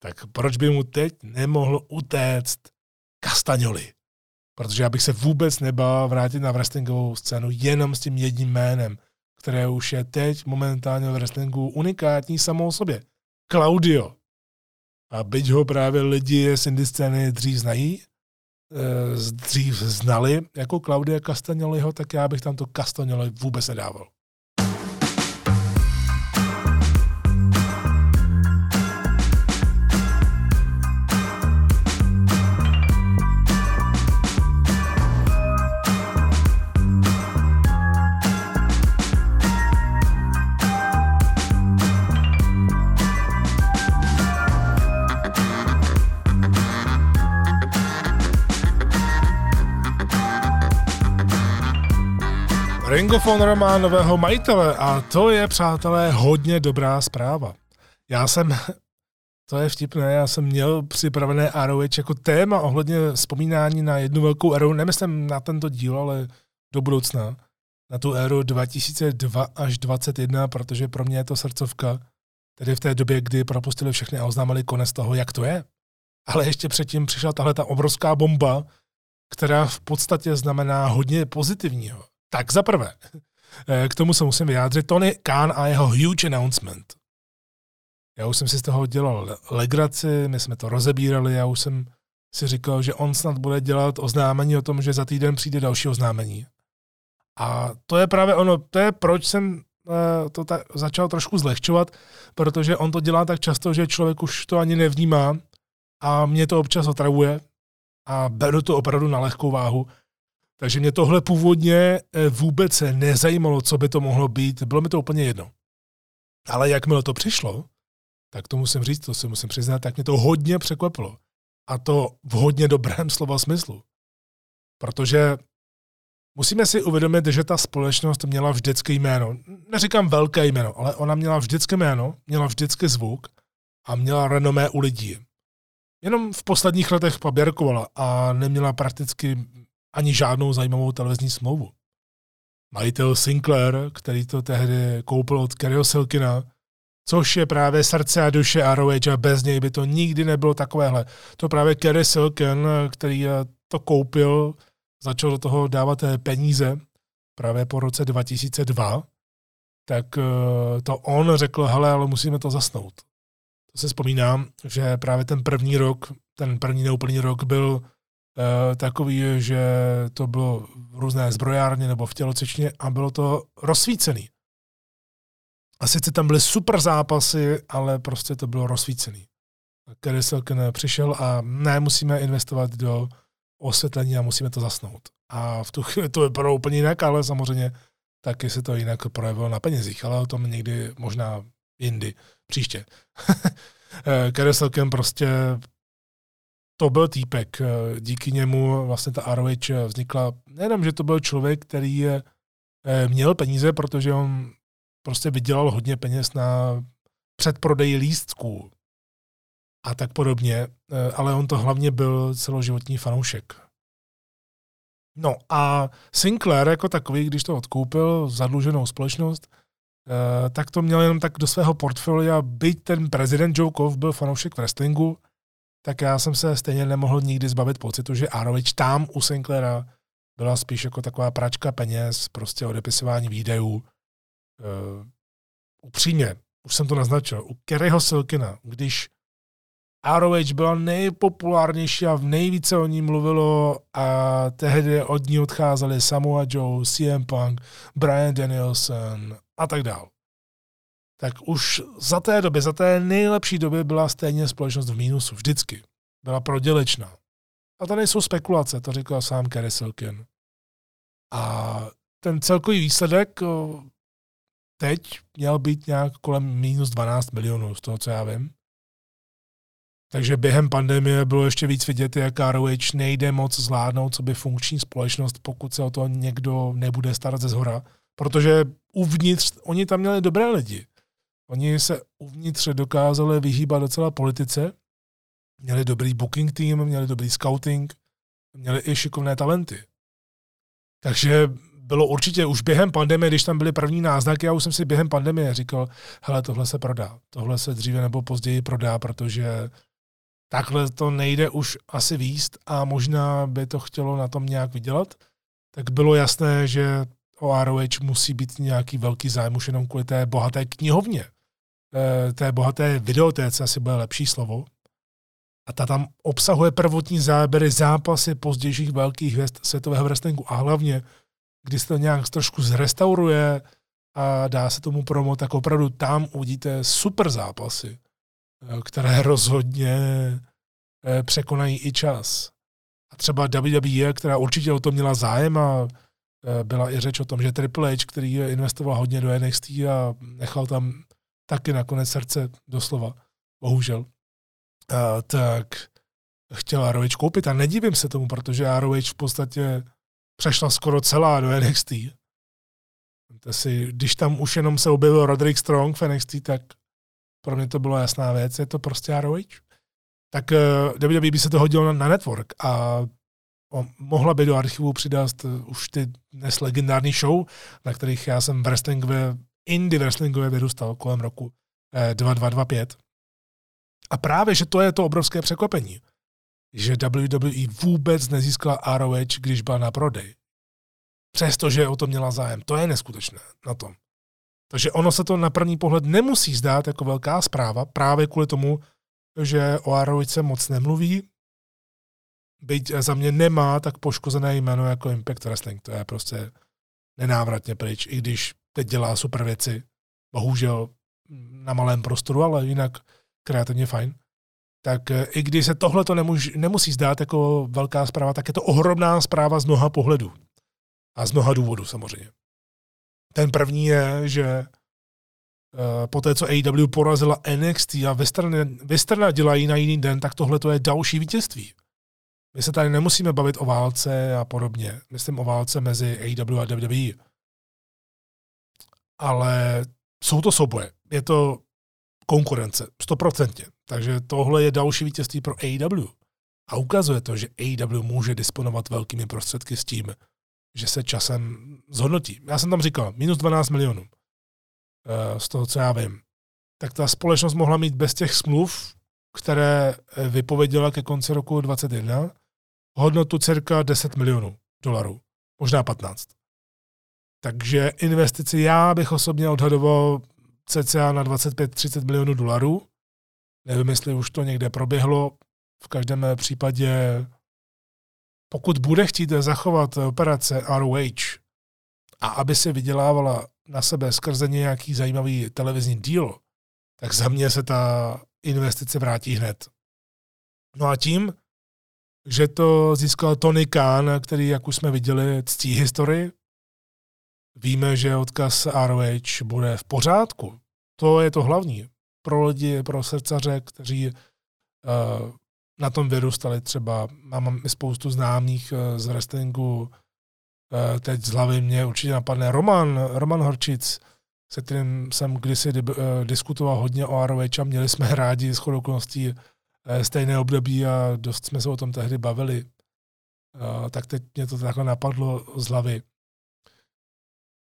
tak proč by mu teď nemohl utéct Castagnoli? Protože já bych se vůbec nebál vrátit na wrestlingovou scénu jenom s tím jedním jménem které už je teď momentálně v wrestlingu unikátní samou sobě. Claudio. A byť ho právě lidi z indie scény dřív znají, eh, dřív znali jako Claudia Castagnoliho, tak já bych tam to Castagnoli vůbec nedával. Ring of Honor má nového majitele a to je, přátelé, hodně dobrá zpráva. Já jsem, to je vtipné, já jsem měl připravené ROH jako téma ohledně vzpomínání na jednu velkou eru, nemyslím na tento díl, ale do budoucna. na tu éru 2002 až 2021, protože pro mě je to srdcovka, tedy v té době, kdy propustili všechny a oznámili konec toho, jak to je. Ale ještě předtím přišla tahle ta obrovská bomba, která v podstatě znamená hodně pozitivního. Tak za prvé, <laughs> eh, k tomu se musím vyjádřit, Tony Khan a jeho huge announcement. Já už jsem si z toho dělal legraci, my jsme to rozebírali, já už jsem si říkal, že on snad bude dělat oznámení o tom, že za týden přijde další oznámení. A to je právě ono, to je proč jsem eh, to ta, začal trošku zlehčovat, protože on to dělá tak často, že člověk už to ani nevnímá a mě to občas otravuje a beru to opravdu na lehkou váhu. Takže mě tohle původně eh, vůbec nezajímalo, co by to mohlo být, bylo mi to úplně jedno. Ale jakmile to přišlo, tak to musím říct, to si musím přiznat, tak mě to hodně překvapilo. A to v hodně dobrém <laughs> slova smyslu. Protože musíme si uvědomit, že ta společnost měla vždycky jméno. Neříkám velké jméno, ale ona měla vždycky jméno, měla vždycky zvuk a měla renomé u lidí. Jenom v posledních letech paběrkovala a neměla prakticky ani žádnou zajímavou televizní smlouvu. Majitel Sinclair, který to tehdy koupil od Kerryho Silkina, což je právě srdce a duše ROH a bez něj by to nikdy nebylo takovéhle. To právě Kerry Silken, který to koupil, začal do toho dávat eh, peníze právě po roce 2002, tak eh, to on řekl, hele, ale musíme to zasnout. To si vzpomínám, že právě ten první rok, ten první neúplný rok byl takový, že to bylo v různé zbrojárně nebo v tělocvičně a bylo to rozsvícený. A sice tam byly super zápasy, ale prostě to bylo rozsvícený. Kerry Silken přišel a ne, musíme investovat do osvětlení a musíme to zasnout. A v tu chvíli to vypadalo úplně jinak, ale samozřejmě taky se to jinak projevilo na penězích, ale o tom někdy možná jindy, příště. <laughs> Kerry Silken prostě to byl týpek. Díky němu vlastně ta ROH vznikla, nejenom, že to byl člověk, který měl peníze, protože on prostě vydělal hodně peněz na předprodej lístků a tak podobně, eh, ale on to hlavně byl celoživotní fanoušek. No a Sinclair jako takový, když to odkoupil, zadluženou společnost, eh, tak to měl jenom tak do svého portfolia, byť ten prezident Joe Kov byl fanoušek wrestlingu, tak já jsem se stejně nemohl nikdy zbavit pocitu, že ROH tam u Sinclaira byla spíš jako taková pračka peněz, prostě odepisování výdajů, uh, upřímně, už jsem to naznačil, u Kerryho Silkina, když ROH byla nejpopulárnější a v nejvíce o ní mluvilo a tehdy od ní odcházeli Samoa Joe, CM Punk, Brian Danielson a tak dál. Tak už za té doby, za té nejlepší doby byla stejně společnost v mínusu, vždycky. Byla prodělečná. A to nejsou spekulace, to říkal sám Kerry Silkin. A ten celkový výsledek teď měl být nějak kolem minus 12 milionů, z toho, co já vím. Takže během pandemie bylo ještě víc vidět, jak ROH nejde moc zvládnout, co by funkční společnost, pokud se o to někdo nebude starat ze zhora. Protože uvnitř, oni tam měli dobré lidi. Oni se uvnitř dokázali vyhýbat docela politice, měli dobrý booking team, měli dobrý scouting, měli i šikovné talenty. Takže bylo určitě už během pandemie, když tam byly první náznaky, já už jsem si během pandemie říkal, hele, tohle se prodá, tohle se dříve nebo později prodá, protože takhle to nejde už asi výst a možná by to chtělo na tom nějak vydělat, tak bylo jasné, že o ROH musí být nějaký velký zájem už jenom kvůli té bohaté knihovně. E, té bohaté videotéce asi bude lepší slovo. A ta tam obsahuje prvotní záběry, zápasy pozdějších velkých hvězd světového wrestlingu a hlavně kdy se to nějak trošku zrestauruje a dá se tomu promo, tak opravdu tam uvidíte super zápasy, eh, které rozhodně eh, překonají i čas. A třeba WWE, která určitě o tom měla zájem a eh, byla i řeč o tom, že Triple H, který investoval hodně do NXT a nechal tam taky nakonec srdce doslova, bohužel, tak chtěla ROH koupit a nedivím se tomu, protože ROH v podstatě přešla skoro celá do NXT. Si, když tam už jenom se objevil Roderick Strong v NXT, tak pro mě to bylo jasná věc, je to prostě ROH. Tak uh, WWE by se to hodilo na, na network a mohla by do archivu přidat už ty dnes legendární show, na kterých já jsem wrestlingově, indie wrestlingově vyrůstal kolem roku 2225. A právě, že to je to obrovské překvapení, že WWE vůbec nezískala ROH, když byla na prodej. Přestože o to měla zájem. To je neskutečné na tom. Takže ono se to na první pohled nemusí zdát jako velká zpráva, právě kvůli tomu, že o ROH se moc nemluví, byť za mě nemá tak poškozené jméno jako Impact Wrestling. To je prostě nenávratně pryč, i když teď dělá super věci. Bohužel na malém prostoru, ale jinak kreativně fajn. Tak eh, i když se tohle to nemusí zdát jako velká zpráva, tak je to ohromná zpráva z mnoha pohledů. A z mnoha důvodů samozřejmě. Ten první je, že uh, po té, co AEW porazila NXT a Westerna dělají na jiný den, tak tohle to je další vítězství. My se tady nemusíme bavit o válce a podobně. Myslím o válce mezi AEW a WWE. Ale jsou to souboje. Je to konkurence, stoprocentně. Takže tohle je další vítězství pro AEW. A ukazuje to, že AEW může disponovat velkými prostředky s tím, že se časem zhodnotí. Já jsem tam říkal, minus 12 milionů eh, z toho, co já vím. Tak ta společnost mohla mít bez těch smluv, které eh, vypověděla ke konci roku 2021, hodnotu cirka 10 milionů dolarů, možná 15. Takže investici já bych osobně odhadoval cca na 25-30 milionů dolarů. Nevím, jestli už to někde proběhlo. V každém případě, pokud bude chtít zachovat operace ROH a aby si vydělávala na sebe skrze nějaký zajímavý televizní díl, tak za mě se ta investice vrátí hned. No a tím, že to získal Tony Khan, který, jak už jsme viděli, ctí historii, Víme, že odkaz ROH bude v pořádku. To je to hlavní. Pro lidi, pro srdcaře, kteří uh, na tom vyrůstali třeba. Mám spoustu známých uh, z wrestlingu. Uh, teď z hlavy mě určitě napadne Roman, Roman Horčic, se kterým jsem kdysi uh, diskutoval hodně o ROH a měli jsme <laughs> rádi s okolností stejné období a dost jsme se o tom tehdy bavili. Tak teď mě to takhle napadlo z hlavy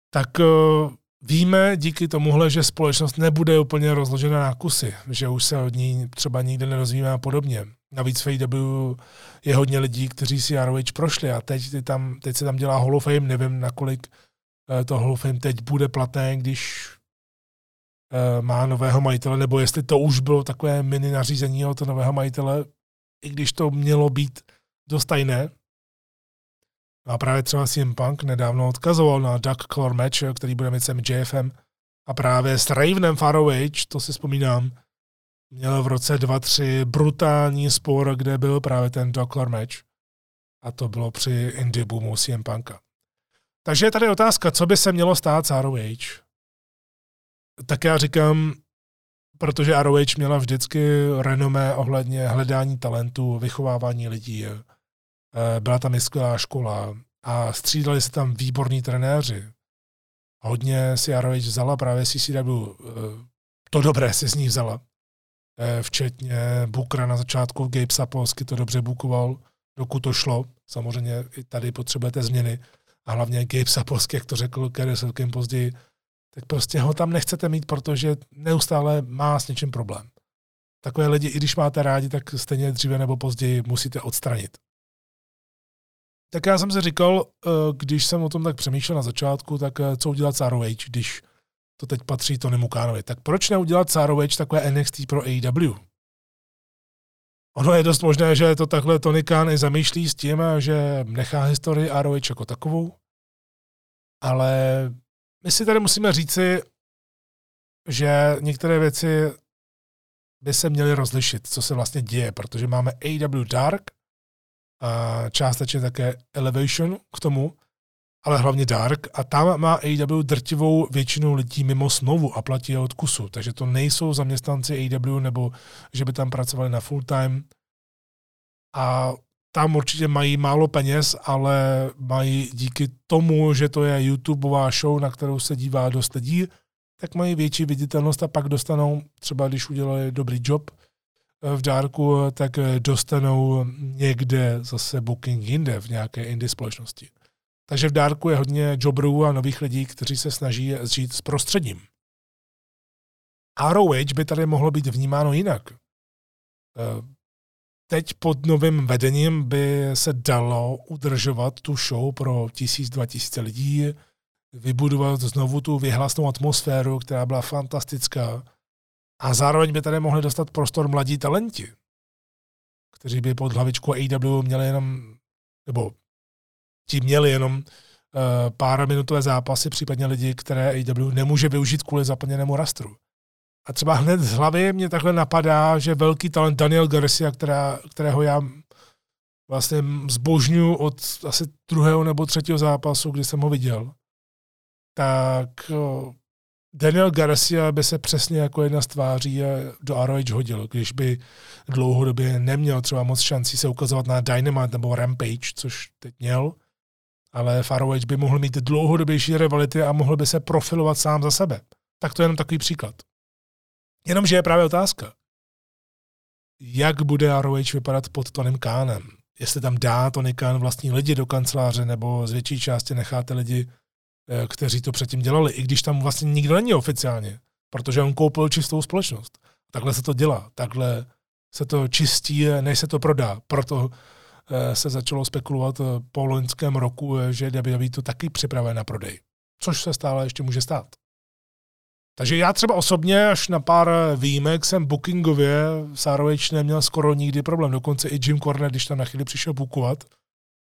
tak uh, víme díky tomuhle, že společnost nebude úplně rozložena na kusy, že už se od ní třeba nikde nerozvíme a podobně. Navíc v AEW je hodně lidí, kteří si ROH prošli a teď, tam, teď se tam dělá Hall of Fame, nevím, nakolik uh, to Hall of Fame teď bude platné, když uh, má nového majitele, nebo jestli to už bylo takové mini nařízení od nového majitele, i když to mělo být dost tajné, a právě třeba CM Punk nedávno odkazoval na Duck Color Match, který bude mít sem JFM. A právě s Ravenem Far Age, to si vzpomínám, měl v roce 2-3 brutální spor, kde byl právě ten Duck Color Match. A to bylo při indie boomu CM Punka. Takže je tady otázka, co by se mělo stát s ROH? Tak já říkám, protože ROH měla vždycky renomé ohledně hledání talentů, vychovávání lidí, byla tam skvělá škola a střídali se tam výborní trenéři. Hodně si ROH vzala právě CCW, eh, to dobré si z ní vzala. Eh, včetně Bukra na začátku, Gabe Sapolsky to dobře bukoval, dokud to šlo. Samozřejmě i tady potřebujete změny. A hlavně Gabe Sapolsky, jak to řekl Kerry celkem později, tak prostě ho tam nechcete mít, protože neustále má s něčím problém. Takové lidi, i když máte rádi, tak stejně dříve nebo později musíte odstranit. Tak já jsem si říkal, eh, když jsem o tom tak přemýšlel na začátku, tak eh, co udělat s ROH, když to teď patří Tony Mukánovi. Tak proč neudělat s ROH takové NXT pro AEW? Ono je dost možné, že to takhle Tony Khan i zamýšlí s tím, že nechá historii ROH jako takovou, ale my si tady musíme říci, že některé věci by se měly rozlišit, co se vlastně děje, protože máme AW Dark, a částečně také Elevation k tomu, ale hlavně Dark. A tam má AW drtivou většinu lidí mimo smlouvu a platí je od kusu. Takže to nejsou zaměstnanci AW nebo že by tam pracovali na full time. A tam určitě mají málo peněz, ale mají díky tomu, že to je YouTubeová show, na kterou se dívá dost lidí, tak mají větší viditelnost a pak dostanou, třeba když udělali dobrý job, v dárku, tak dostanou někde zase booking jinde v nějaké indie společnosti. Takže v dárku je hodně jobrů a nových lidí, kteří se snaží žít s prostředím. ROH by tady mohlo být vnímáno jinak. Eh, teď pod novým vedením by se dalo udržovat tu show pro tisíc, dva tisíce lidí, vybudovat znovu tu vyhlasnou atmosféru, která byla fantastická. A zároveň by tady mohli dostat prostor mladí talenti, kteří by pod hlavičkou AW měli jenom, nebo ti měli jenom uh, pár minutové zápasy, případně lidi, které AW nemůže využít kvůli zaplněnému rastru. A třeba hned z hlavy mě takhle napadá, že velký talent Daniel Garcia, která, kterého já vlastně zbožňuji od asi druhého nebo třetího zápasu, kdy jsem ho viděl, tak Daniel Garcia by se přesně jako jedna z tváří do ROH hodil, když by dlouhodobě neměl třeba moc šancí se ukazovat na Dynamite nebo Rampage, což teď měl, ale ROH by mohl mít dlouhodobější rivality a mohl by se profilovat sám za sebe. Tak to je jenom takový příklad. Jenomže je právě otázka, jak bude ROH vypadat pod Tonym Kánem. Jestli tam dá Tony Khan vlastní lidi do kanceláře, nebo z větší části necháte lidi, kteří to předtím dělali, i když tam vlastně nikdo není oficiálně, protože on koupil čistou společnost. Takhle se to dělá, takhle se to čistí, než se to prodá. Proto eh, se začalo spekulovat eh, po loňském roku, že WWE to taky připravuje na prodej. Což se stále ještě může stát. Takže já třeba osobně až na pár výjimek jsem bookingově Sárovič neměl skoro nikdy problém. Dokonce i Jim Cornette, když tam na chvíli přišel bookovat,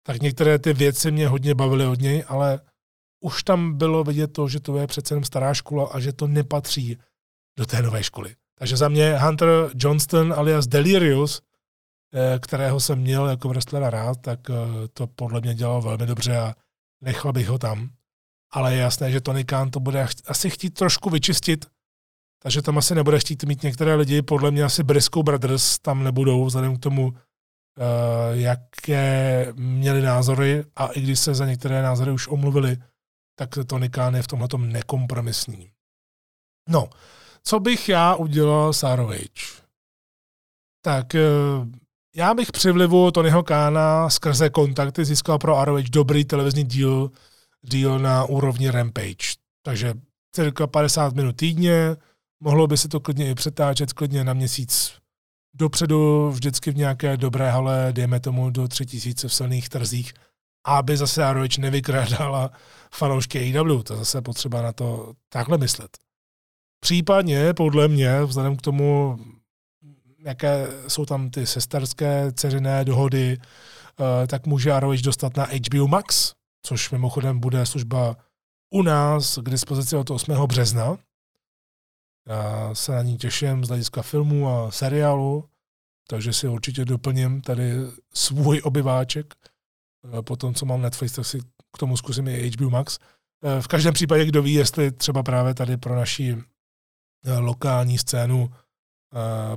tak některé ty věci mě hodně bavily od něj, ale už tam bylo vidět to, že to je přece jenom stará škola a že to nepatří do té nové školy. Takže za mě Hunter Johnston alias Delirious, eh, kterého jsem měl jako wrestlera rád, tak eh, to podle mě dělal velmi dobře a nechal bych ho tam ale je jasné, že Tony Khan to bude asi chtít trošku vyčistit, takže tam asi nebude chtít mít některé lidi, podle mě asi Briscoe Brothers tam nebudou, vzhledem k tomu, uh, jaké měli názory a i když se za některé názory už omluvili, tak Tony Khan je v tomhle nekompromisní. No, co bych já udělal s ROH? Tak uh, já bych při vlivu Tonyho Kána skrze kontakty získal pro ROH dobrý televizní díl díl na úrovni Rampage. Takže cirka 50 minut týdně, mohlo by se to klidně i přetáčet, klidně na měsíc dopředu, vždycky v nějaké dobré hale, dejme tomu do 3000 v silných trzích, aby zase ROH nevykrádala fanoušky AEW. To zase potřeba na to takhle myslet. Případně, podle mě, vzhledem k tomu, jaké jsou tam ty sesterské ceřiné dohody, eh, tak může ROH dostat na HBO Max, což mimochodem bude služba u nás k dispozici od 8. března. Já se na ní těším z hlediska filmu a seriálu, takže si určitě doplním tady svůj obyváček. Eh, po tom, co mám Netflix, tak si k tomu zkusím i HBO Max. Eh, v každém případě, kdo ví, jestli třeba právě tady pro naši eh, lokální scénu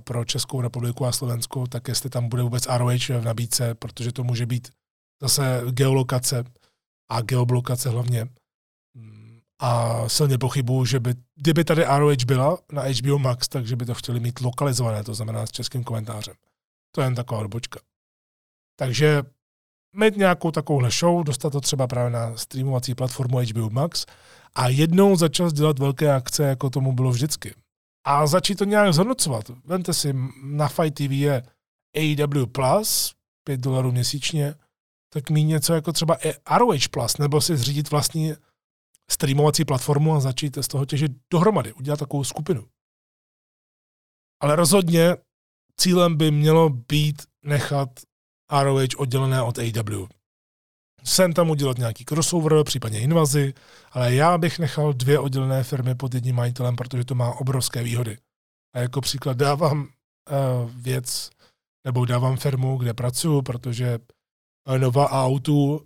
pro Českou republiku a Slovensko, tak jestli tam bude vůbec ROH v nabídce, protože to může být zase geolokace, a geoblokace hlavně. A silně pochybuju, že by, kdyby tady ROH byla na HBO Max, takže by to chtěli mít lokalizované, to znamená s českým komentářem. To je jen taková odbočka. Takže mít nějakou takovouhle show, dostat to třeba právě na streamovací platformu HBO Max a jednou začal dělat velké akce, jako tomu bylo vždycky. A začít to nějak zhodnocovat. Vemte si, na Fight TV je AEW Plus, 5 dolarů měsíčně, tak mít něco jako třeba ROH Plus, nebo si zřídit vlastní streamovací platformu a začít z toho těžit dohromady, udělat takovou skupinu. Ale rozhodně cílem by mělo být nechat ROH oddělené od AW. Sem tam udělat nějaký crossover, případně invazi, ale já bych nechal dvě oddělené firmy pod jedním majitelem, protože to má obrovské výhody. A jako příklad dávám uh, věc, nebo dávám firmu, kde pracuji, protože Nova Auto,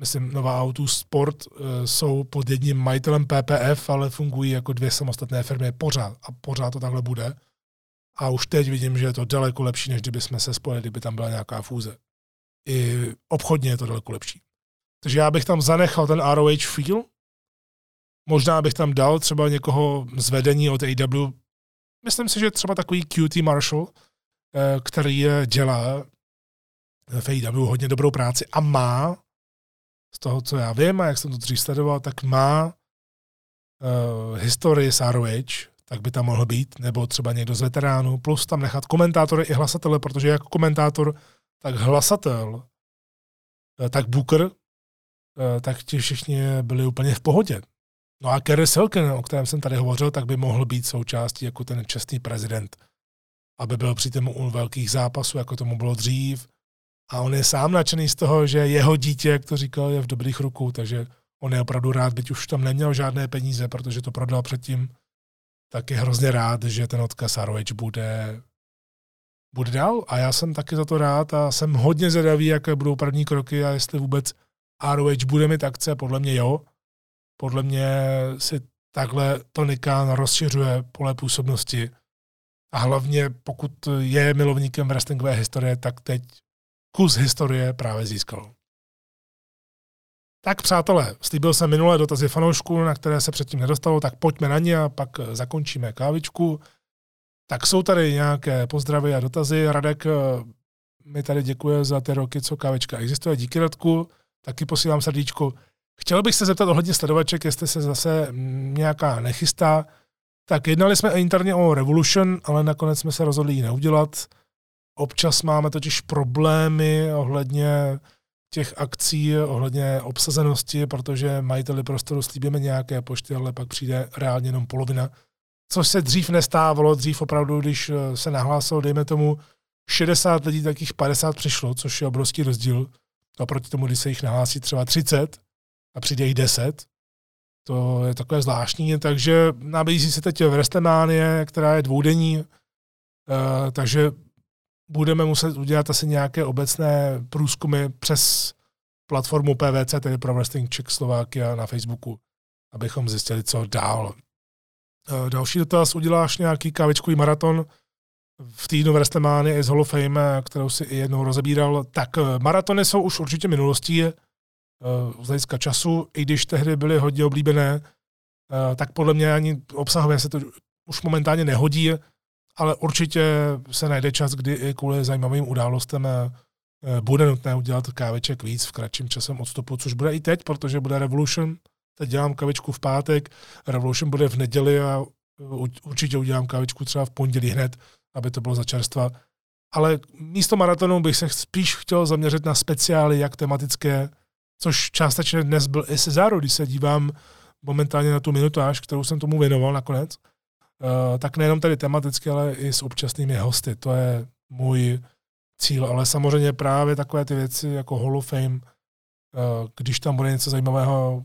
myslím, Nova Auto Sport eh, jsou pod jedním majitelem PPF, ale fungují jako dvě samostatné firmy pořád a pořád to takhle bude. A už teď vidím, že je to daleko lepší, než kdyby jsme se spojili, kdyby tam byla nějaká fúze. I obchodně je to daleko lepší. Takže já bych tam zanechal ten ROH feel. Možná bych tam dal třeba někoho z vedení od AW. Myslím si, že třeba takový QT Marshall který dělá v AEW hodně dobrou práci a má, z toho, co já vím a jak jsem to dřív sledoval, tak má uh, historii s ROH, tak by tam mohl být, nebo třeba někdo z veteránů, plus tam nechat komentátory i hlasatele, protože jako komentátor, tak hlasatel, eh, tak Booker, eh, tak ti všichni byli úplně v pohodě. No a Kerry Silken, o kterém jsem tady hovořil, tak by mohl být součástí jako ten čestný prezident, aby byl při u velkých zápasů, jako tomu bylo dřív. A on je sám nadšený z toho, že jeho dítě, jak to říkal, je v dobrých rukou, takže on je opravdu rád, byť už tam neměl žádné peníze, protože to prodal předtím, tak je hrozně rád, že ten odkaz ROH bude, bude dál. A já jsem taky za to rád a jsem hodně zvědavý, jaké budou první kroky a jestli vůbec ROH bude mít akce, podle mě jo. Podle mě si takhle Tony Khan rozšiřuje pole působnosti. A hlavně pokud je milovníkem wrestlingové historie, tak teď kus historie právě získal. Tak přátelé, slíbil jsem minulé dotazy fanoušků, na které se předtím nedostalo, tak pojďme na ně a pak zakončíme kávičku. Tak jsou tady nějaké pozdravy a dotazy. Radek eh, mi tady děkuje za ty roky, co kávička existuje. Díky Radku, taky posílám srdíčku. Chtěl bych se zeptat ohledně sledovaček, jestli se zase nějaká nechystá. Tak jednali jsme interně o Revolution, ale nakonec jsme se rozhodli ji neudělat. Občas máme totiž problémy ohledně těch akcí, ohledně obsazenosti, protože majiteli prostoru slíbíme nějaké pošty, ale pak přijde reálně jenom polovina. Což se dřív nestávalo, dřív opravdu, když se nahlásilo, dejme tomu, 60 lidí, takých 50 přišlo, což je obrovský rozdíl. A proti tomu, když se jich nahlásí třeba 30 a přijde jich 10, to je takové zvláštní, takže nabízí se teď v Restemánie, která je dvoudenní, uh, takže budeme muset udělat asi nějaké obecné průzkumy přes platformu PVC, tedy Pro Wrestling Czech Slovakia na Facebooku, abychom zjistili, co dál. E, další dotaz, uděláš nějaký kávičkový maraton v týdnu WrestleMania z Hall of Fame, kterou si i jednou rozebíral. Tak e, maratony jsou už určitě minulostí e, z hlediska času, i když tehdy byly hodně oblíbené, tak podle mě ani obsahově se to už momentálně nehodí ale určitě se najde čas, kdy i kvůli zajímavým událostem eh, bude nutné udělat káveček víc v kratším časem odstupu, což bude i teď, protože bude Revolution. Teď dělám kavičku v pátek, Revolution bude v neděli a určitě udělám kavičku třeba v pondělí hned, aby to bylo za čerstva. Ale místo maratonu bych se spíš chtěl zaměřit na speciály, jak tematické, což částečně dnes byl i Cesaro, když se dívám momentálně na tu minutáž, kterou jsem tomu věnoval nakonec, Eh, tak nejenom tady tematicky, ale i s občasnými hosty. To je můj cíl, ale samozřejmě právě takové ty věci jako Hall of Fame, eh, když tam bude něco zajímavého,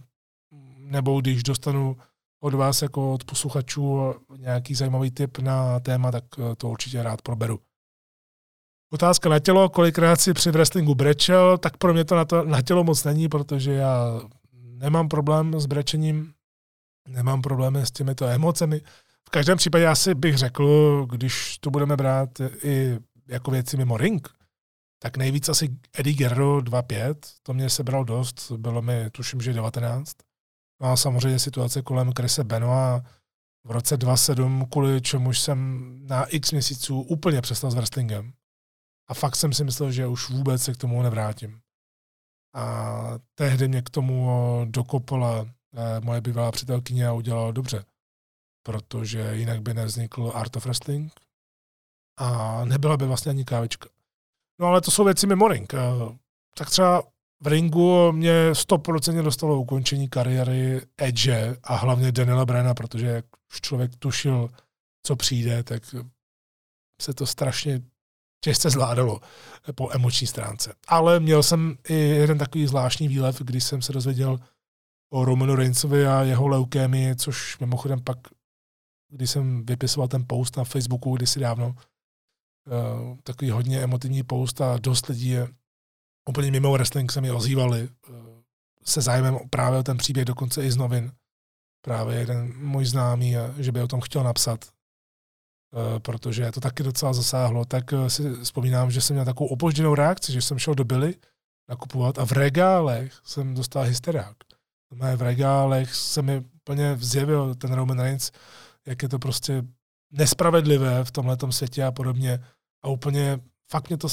nebo když dostanu od vás jako od posluchačů nějaký zajímavý tip na téma, tak eh, to určitě rád proberu. Otázka na tělo, kolikrát si při wrestlingu brečel, tak pro mě to na, to na tělo moc není, protože já nemám problém s brečením, nemám problémy s těmito emocemi, v každém případě asi bych řekl, když to budeme brát i jako věci mimo ring, tak nejvíc asi Eddie Guerrero 2.5, to mě sebral dost, bylo mi tuším, že 19. No a samozřejmě situace kolem Krise Benoa v roce 2.7, kvůli čemuž jsem na x měsíců úplně přestal s wrestlingem. A fakt jsem si myslel, že už vůbec se k tomu nevrátím. A tehdy mě k tomu dokopala eh, moje bývalá přítelkyně a udělala dobře protože jinak by nevznikl Art of Wrestling a nebyla by vlastně ani kávička. No ale to jsou věci mimo ring. Eh, tak třeba v ringu mě 100% dostalo ukončení kariéry Edge a hlavně Daniela Brena, protože jak už člověk tušil, co přijde, tak se to strašně těžce zvládalo po emoční stránce. Ale měl jsem i jeden takový zvláštní výlet, když jsem se dozvěděl o Romanu Reignsovi a jeho leukémii, což mimochodem pak když jsem vypisoval ten post na Facebooku kdysi dávno, uh, takový hodně emotivní post a dost lidí je úplně mimo wrestling se mi ozývali uh, se zájmem právě o ten příběh, dokonce i z novin. Právě jeden můj známý, že by o tom chtěl napsat, protože to taky docela zasáhlo. Tak si vzpomínám, že jsem měl takovou opožděnou reakci, že jsem šel do Billy nakupovat a v regálech jsem dostal hysterák. V regálech se mi úplně vzjevil ten Roman Reigns jak je to prostě nespravedlivé v tomhle světě a podobně. A úplně fakt mě to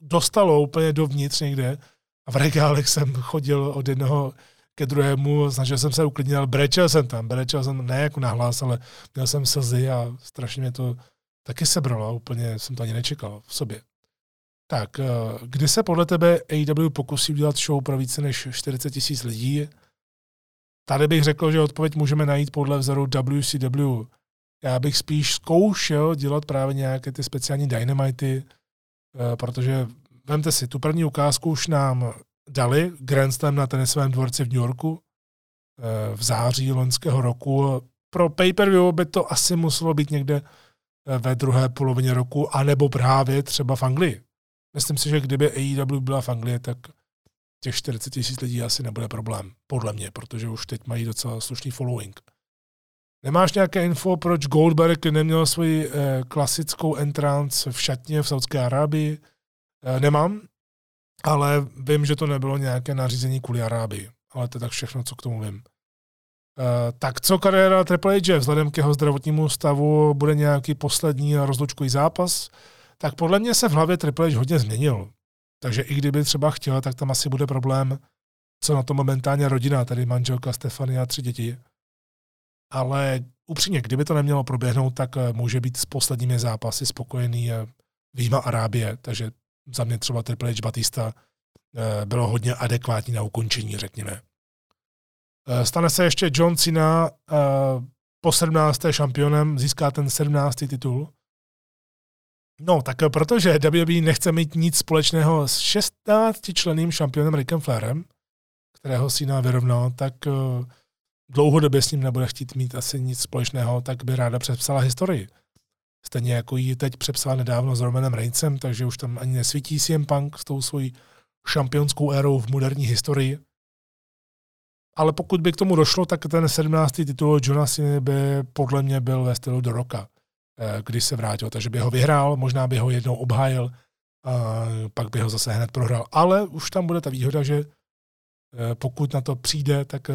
dostalo úplně dovnitř někde a v regálech jsem chodil od jednoho ke druhému, snažil jsem se uklidnit, ale brečel jsem tam, brečel jsem ne jako nahlas, ale měl jsem slzy a strašně mě to taky sebralo, úplně jsem to ani nečekal v sobě. Tak, eh, kdy se podle tebe AW pokusí udělat show pro více než 40 tisíc lidí? Tady bych řekl, že odpověď můžeme najít podle vzoru WCW. Já bych spíš zkoušel dělat právě nějaké ty speciální dynamity, eh, protože vemte si, tu první ukázku už nám dali Grand Slam na tenisovém dvorci v New Yorku eh, v září loňského roku. Pro pay-per-view by to asi muselo být někde ve druhé polovině roku, anebo právě třeba v Anglii. Myslím si, že kdyby AEW byla v Anglii, tak těch 40 tisíc lidí asi nebude problém, podle mě, protože už teď mají docela slušný following. Nemáš nějaké info, proč Goldberg neměl svoji eh, klasickou entrance v šatně v Saudské Arábii? Eh, nemám, ale vím, že to nebylo nějaké nařízení kvůli Arábii. Ale to je tak všechno, co k tomu vím. Eh, tak co kariéra Triple H? Vzhledem k jeho zdravotnímu stavu bude nějaký poslední rozlučkový zápas? tak podle mě se v hlavě Triple H hodně změnil. Takže i kdyby třeba chtěla, tak tam asi bude problém, co na to momentálně rodina, tady manželka Stefania a tři děti. Ale upřímně, kdyby to nemělo proběhnout, tak eh, může být s posledními zápasy spokojený eh, výjima Arábie, takže za mě třeba Triple H Batista eh, bylo hodně adekvátní na ukončení, řekněme. Stane se ještě John Cena po 17. šampionem, získá ten 17. titul. No, tak protože WWE nechce mít nic společného s 16 členým šampionem Rickem Flairem, kterého si na vyrovnal, tak uh, dlouhodobě s ním nebude chtít mít asi nic společného, tak by ráda přepsala historii. Stejně jako ji teď přepsala nedávno s Romanem Reincem, takže už tam ani nesvítí CM Punk s tou svojí šampionskou érou v moderní historii. Ale pokud by k tomu došlo, tak ten 17. titul Johna by podle mě byl ve stylu do roka. Eh, když se vrátil. Takže by ho vyhrál, možná by ho jednou obhájil, a pak by ho zase hned prohrál. Ale už tam bude ta výhoda, že eh, pokud na to přijde, tak eh,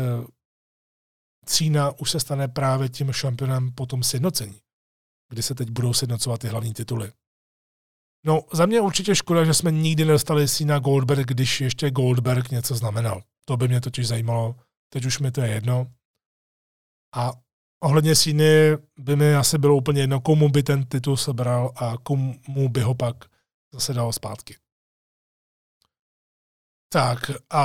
Cína už se stane právě tím šampionem potom sjednocení, kdy se teď budou sjednocovat ty hlavní tituly. No, za mě určitě škoda, že jsme nikdy nedostali Cena Goldberg, když ještě Goldberg něco znamenal. To by mě totiž zajímalo. Teď už mi to je jedno. A ohledně Síny by mi asi bylo úplně jedno, komu by ten titul sebral a komu by ho pak zase dal zpátky. Tak a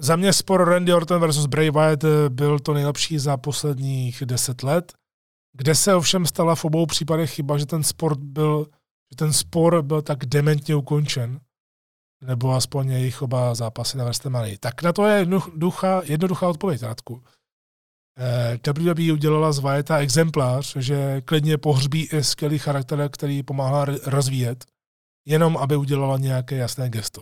za mě spor Randy Orton versus Bray Wyatt byl to nejlepší za posledních deset let, kde se ovšem stala v obou případech chyba, že ten sport byl, že ten spor byl tak dementně ukončen, nebo aspoň jejich oba zápasy na WrestleMania. Tak na to je jednoduchá, jednoduchá odpověď, Radku. Eh, WWE udělala z Vajeta exemplář, že klidně pohřbí i skvělý charakter, který pomáhá rozvíjet, jenom aby udělala nějaké jasné gesto.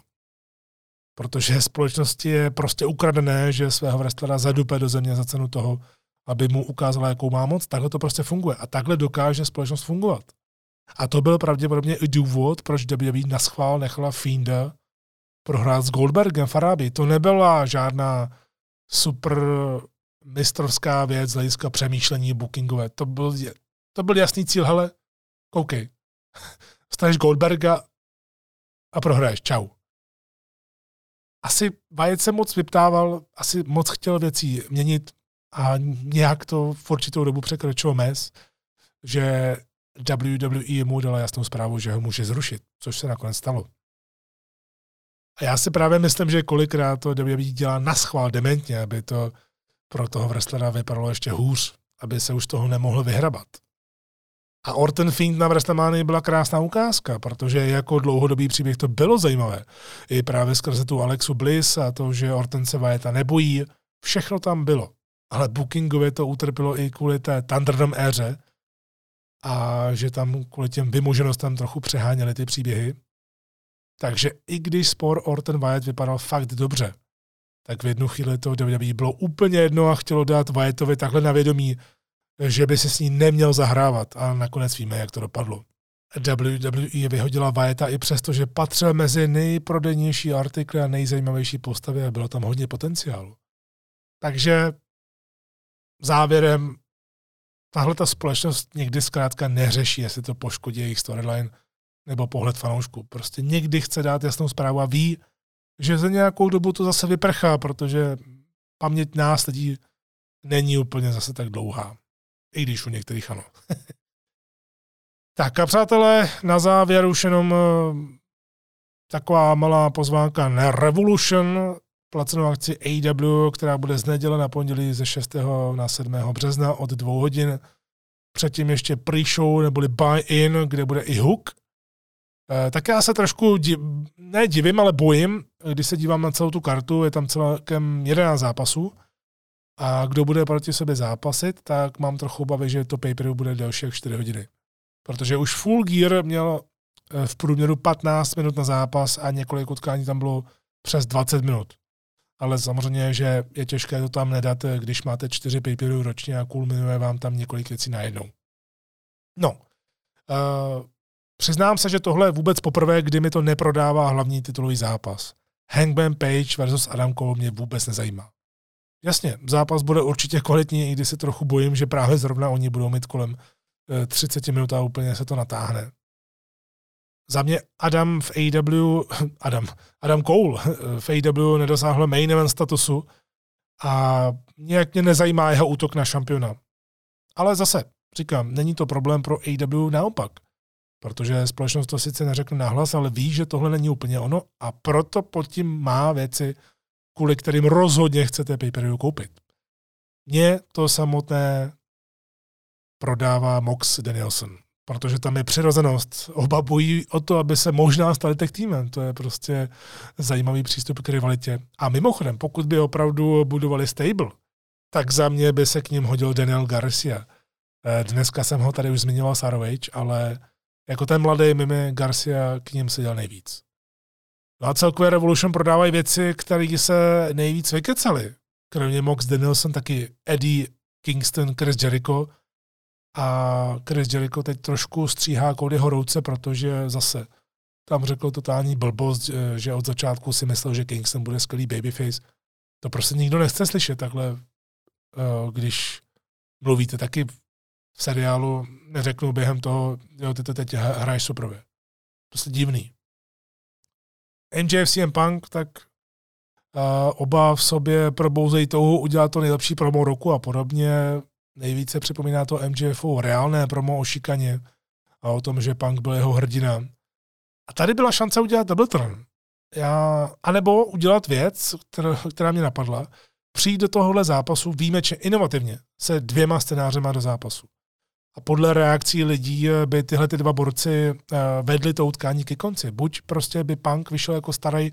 Protože společnosti je prostě ukradené, že svého wrestlera zadupe do země za cenu toho, aby mu ukázala, jakou má moc. Takhle to prostě funguje. A takhle dokáže společnost fungovat. A to byl pravděpodobně i důvod, proč WWE na schvál nechala Fienda prohrát s Goldbergem Farabi. To nebyla žádná super mistrovská věc z hlediska přemýšlení bookingové. To byl, to byl jasný cíl, hele, koukej, <laughs> staneš Goldberga a prohraješ, čau. Asi Vajec se moc vyptával, asi moc chtěl věcí měnit a nějak to v určitou dobu překročilo mes, že WWE mu dala jasnou zprávu, že ho může zrušit, což se nakonec stalo. A já si právě myslím, že kolikrát to WWE dělá na schvál dementně, aby to pro toho wrestlera vypadalo ještě hůř, aby se už toho nemohl vyhrabat. A Orton Fiend na WrestleMania byla krásná ukázka, protože jako dlouhodobý příběh to bylo zajímavé. I právě skrze tu Alexu Bliss a to, že Orton se Vajeta nebojí, všechno tam bylo. Ale bookingově to utrpělo i kvůli té Thunderdome éře a že tam kvůli těm vymoženostem trochu přeháněli ty příběhy. Takže i když spor Orton Wyatt vypadal fakt dobře, tak v jednu chvíli to WWE bylo úplně jedno a chtělo dát Wyattovi takhle na vědomí, že by se s ní neměl zahrávat. A nakonec víme, jak to dopadlo. WWE vyhodila Vyata i přesto, že patřil mezi nejprodejnější artikly a nejzajímavější postavy a bylo tam hodně potenciálu. Takže závěrem tahle ta společnost někdy zkrátka neřeší, jestli to poškodí jejich storyline nebo pohled fanoušku. Prostě někdy chce dát jasnou zprávu a ví, že za nějakou dobu to zase vyprchá, protože paměť nás lidí není úplně zase tak dlouhá. I když u některých ano. <laughs> tak a přátelé, na závěr už jenom eh, taková malá pozvánka na Revolution, placenou akci AW, která bude z neděle na pondělí ze 6. na 7. března od 2 hodin. Předtím ještě pre-show neboli buy-in, kde bude i hook. E, tak já se trošku, div, ne divím, ale bojím, když se dívám na celou tu kartu, je tam celkem 11 zápasů. A kdo bude proti sobě zápasit, tak mám trochu obavy, že to pay bude delší jak 4 hodiny. Protože už Full Gear měl eh, v průměru 15 minut na zápas a několik utkání tam bylo přes 20 minut ale samozřejmě, že je těžké to tam nedat, když máte čtyři paperů ročně a kulminuje vám tam několik věcí najednou. No, uh, přiznám se, že tohle je vůbec poprvé, kdy mi to neprodává hlavní titulový zápas. Hangman Page versus Adam Cole mě vůbec nezajímá. Jasně, zápas bude určitě kvalitní, i když se trochu bojím, že právě zrovna oni budou mít kolem 30 eh, minut a úplně se to natáhne. Za mě Adam v AW, <laughs> Adam, Adam Cole v AW nedosáhl main event statusu a nějak mě nezajímá jeho útok na šampiona. Ale zase, říkám, není to problém pro AW naopak, protože společnost to sice neřekne nahlas, ale ví, že tohle není úplně ono a proto pod tím má věci, kvůli kterým rozhodně chcete pay koupit. Mně to samotné prodává Mox Danielson protože tam je přirozenost. Oba bojí o to, aby se možná stali tak týmem. To je prostě zajímavý přístup k rivalitě. A mimochodem, pokud by opravdu budovali stable, tak za mě by se k ním hodil Daniel Garcia. Eh, dneska jsem ho tady už zmiňoval Sarovage, ale jako ten mladý Mimi Garcia k ním seděl nejvíc. No a celkově Revolution prodávají věci, které se nejvíc vykecali. Kromě Mox Danielson taky Eddie Kingston, Chris Jericho, a Chris Jericho teď trošku stříhá Codyho rouce, protože zase tam řekl totální blbost, že od začátku si myslel, že Kingston bude skvělý babyface. To prostě nikdo nechce slyšet takhle, eh, když mluvíte taky v seriálu, neřeknu během toho, jo, ty to teď hraješ suprově. Prostě divný. MJF CM Punk, tak uh, oba v sobě probouzejí touhu udělat to nejlepší promo roku a podobně. Nejvíce připomíná to MJFu reálné promo o šikaně a o tom, že Punk byl jeho hrdina. A tady byla šance udělat Doubletron. Já, anebo udělat věc, která, která mě napadla, přijít do tohohle zápasu výjimečně inovativně se dvěma scénářema do zápasu. A podle reakcí lidí by tyhle ty dva borci uh, vedli to utkání ke konci. Buď prostě by Punk vyšel jako starý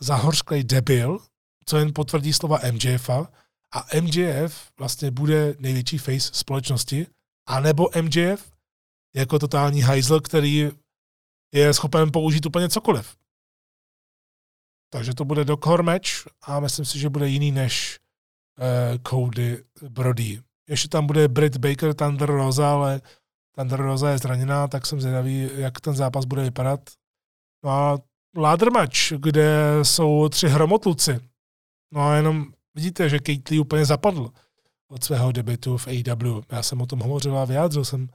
zahořklej debil, co jen potvrdí slova MJFa, a MJF vlastně bude největší face společnosti, anebo MJF jako totální hajzl, který je schopen použít úplně cokoliv. Takže to bude Doc match a myslím si, že bude jiný než uh, Cody Brody. Ještě tam bude Britt Baker, Thunder Rosa, ale Thunder Rosa je zraněná, tak jsem zvědavý, jak ten zápas bude vypadat. No a ladder match, kde jsou tři hromotluci. No a jenom Vidíte, že Kate Lee úplně zapadl od svého debitu v AW. Já jsem o tom hovořil a vyjádřil jsem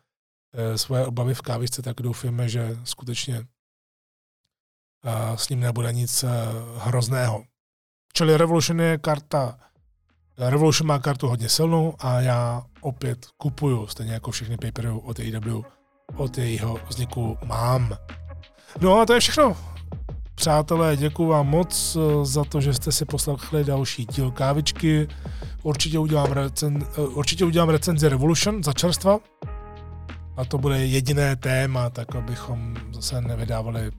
e, svoje obavy v kávičce, tak doufíme, že skutečně e, s ním nebude nic e, hrozného. Čili Revolution je karta, Revolution má kartu hodně silnou a já opět kupuju, stejně jako všechny papery od AW, od jejího vzniku mám. No a to je všechno. Přátelé, děkuji vám moc eh, za to, že jste si poslechli další díl kávičky. Určitě udělám, recen, eh, určitě udělám recenzi Revolution za čerstva. A to bude jediné téma, tak abychom zase nevydávali eh,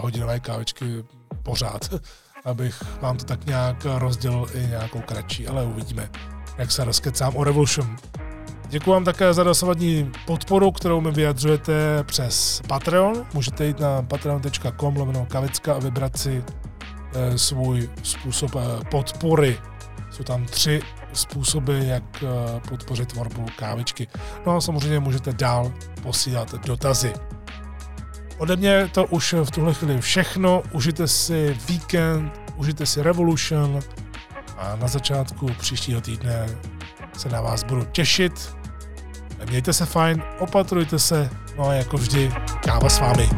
hodinové kávičky pořád. <laughs> Abych vám to tak nějak rozdělil i nějakou kratší, ale uvidíme, jak se rozkecám o Revolution. Děkuji vám také za dosavadní podporu, kterou mi vyjadřujete přes Patreon. Můžete jít na patreon.com lomeno a vybrat si e, svůj způsob e, podpory. Jsou tam tři způsoby, jak e, podpořit tvorbu kávičky. No a samozřejmě můžete dál posílat dotazy. Ode mě to už v tuhle chvíli všechno. Užijte si víkend, užijte si Revolution a na začátku příštího týdne se na vás budu těšit Mějte se fajn, opatrujte se, no a jako vždy, káva s vámi.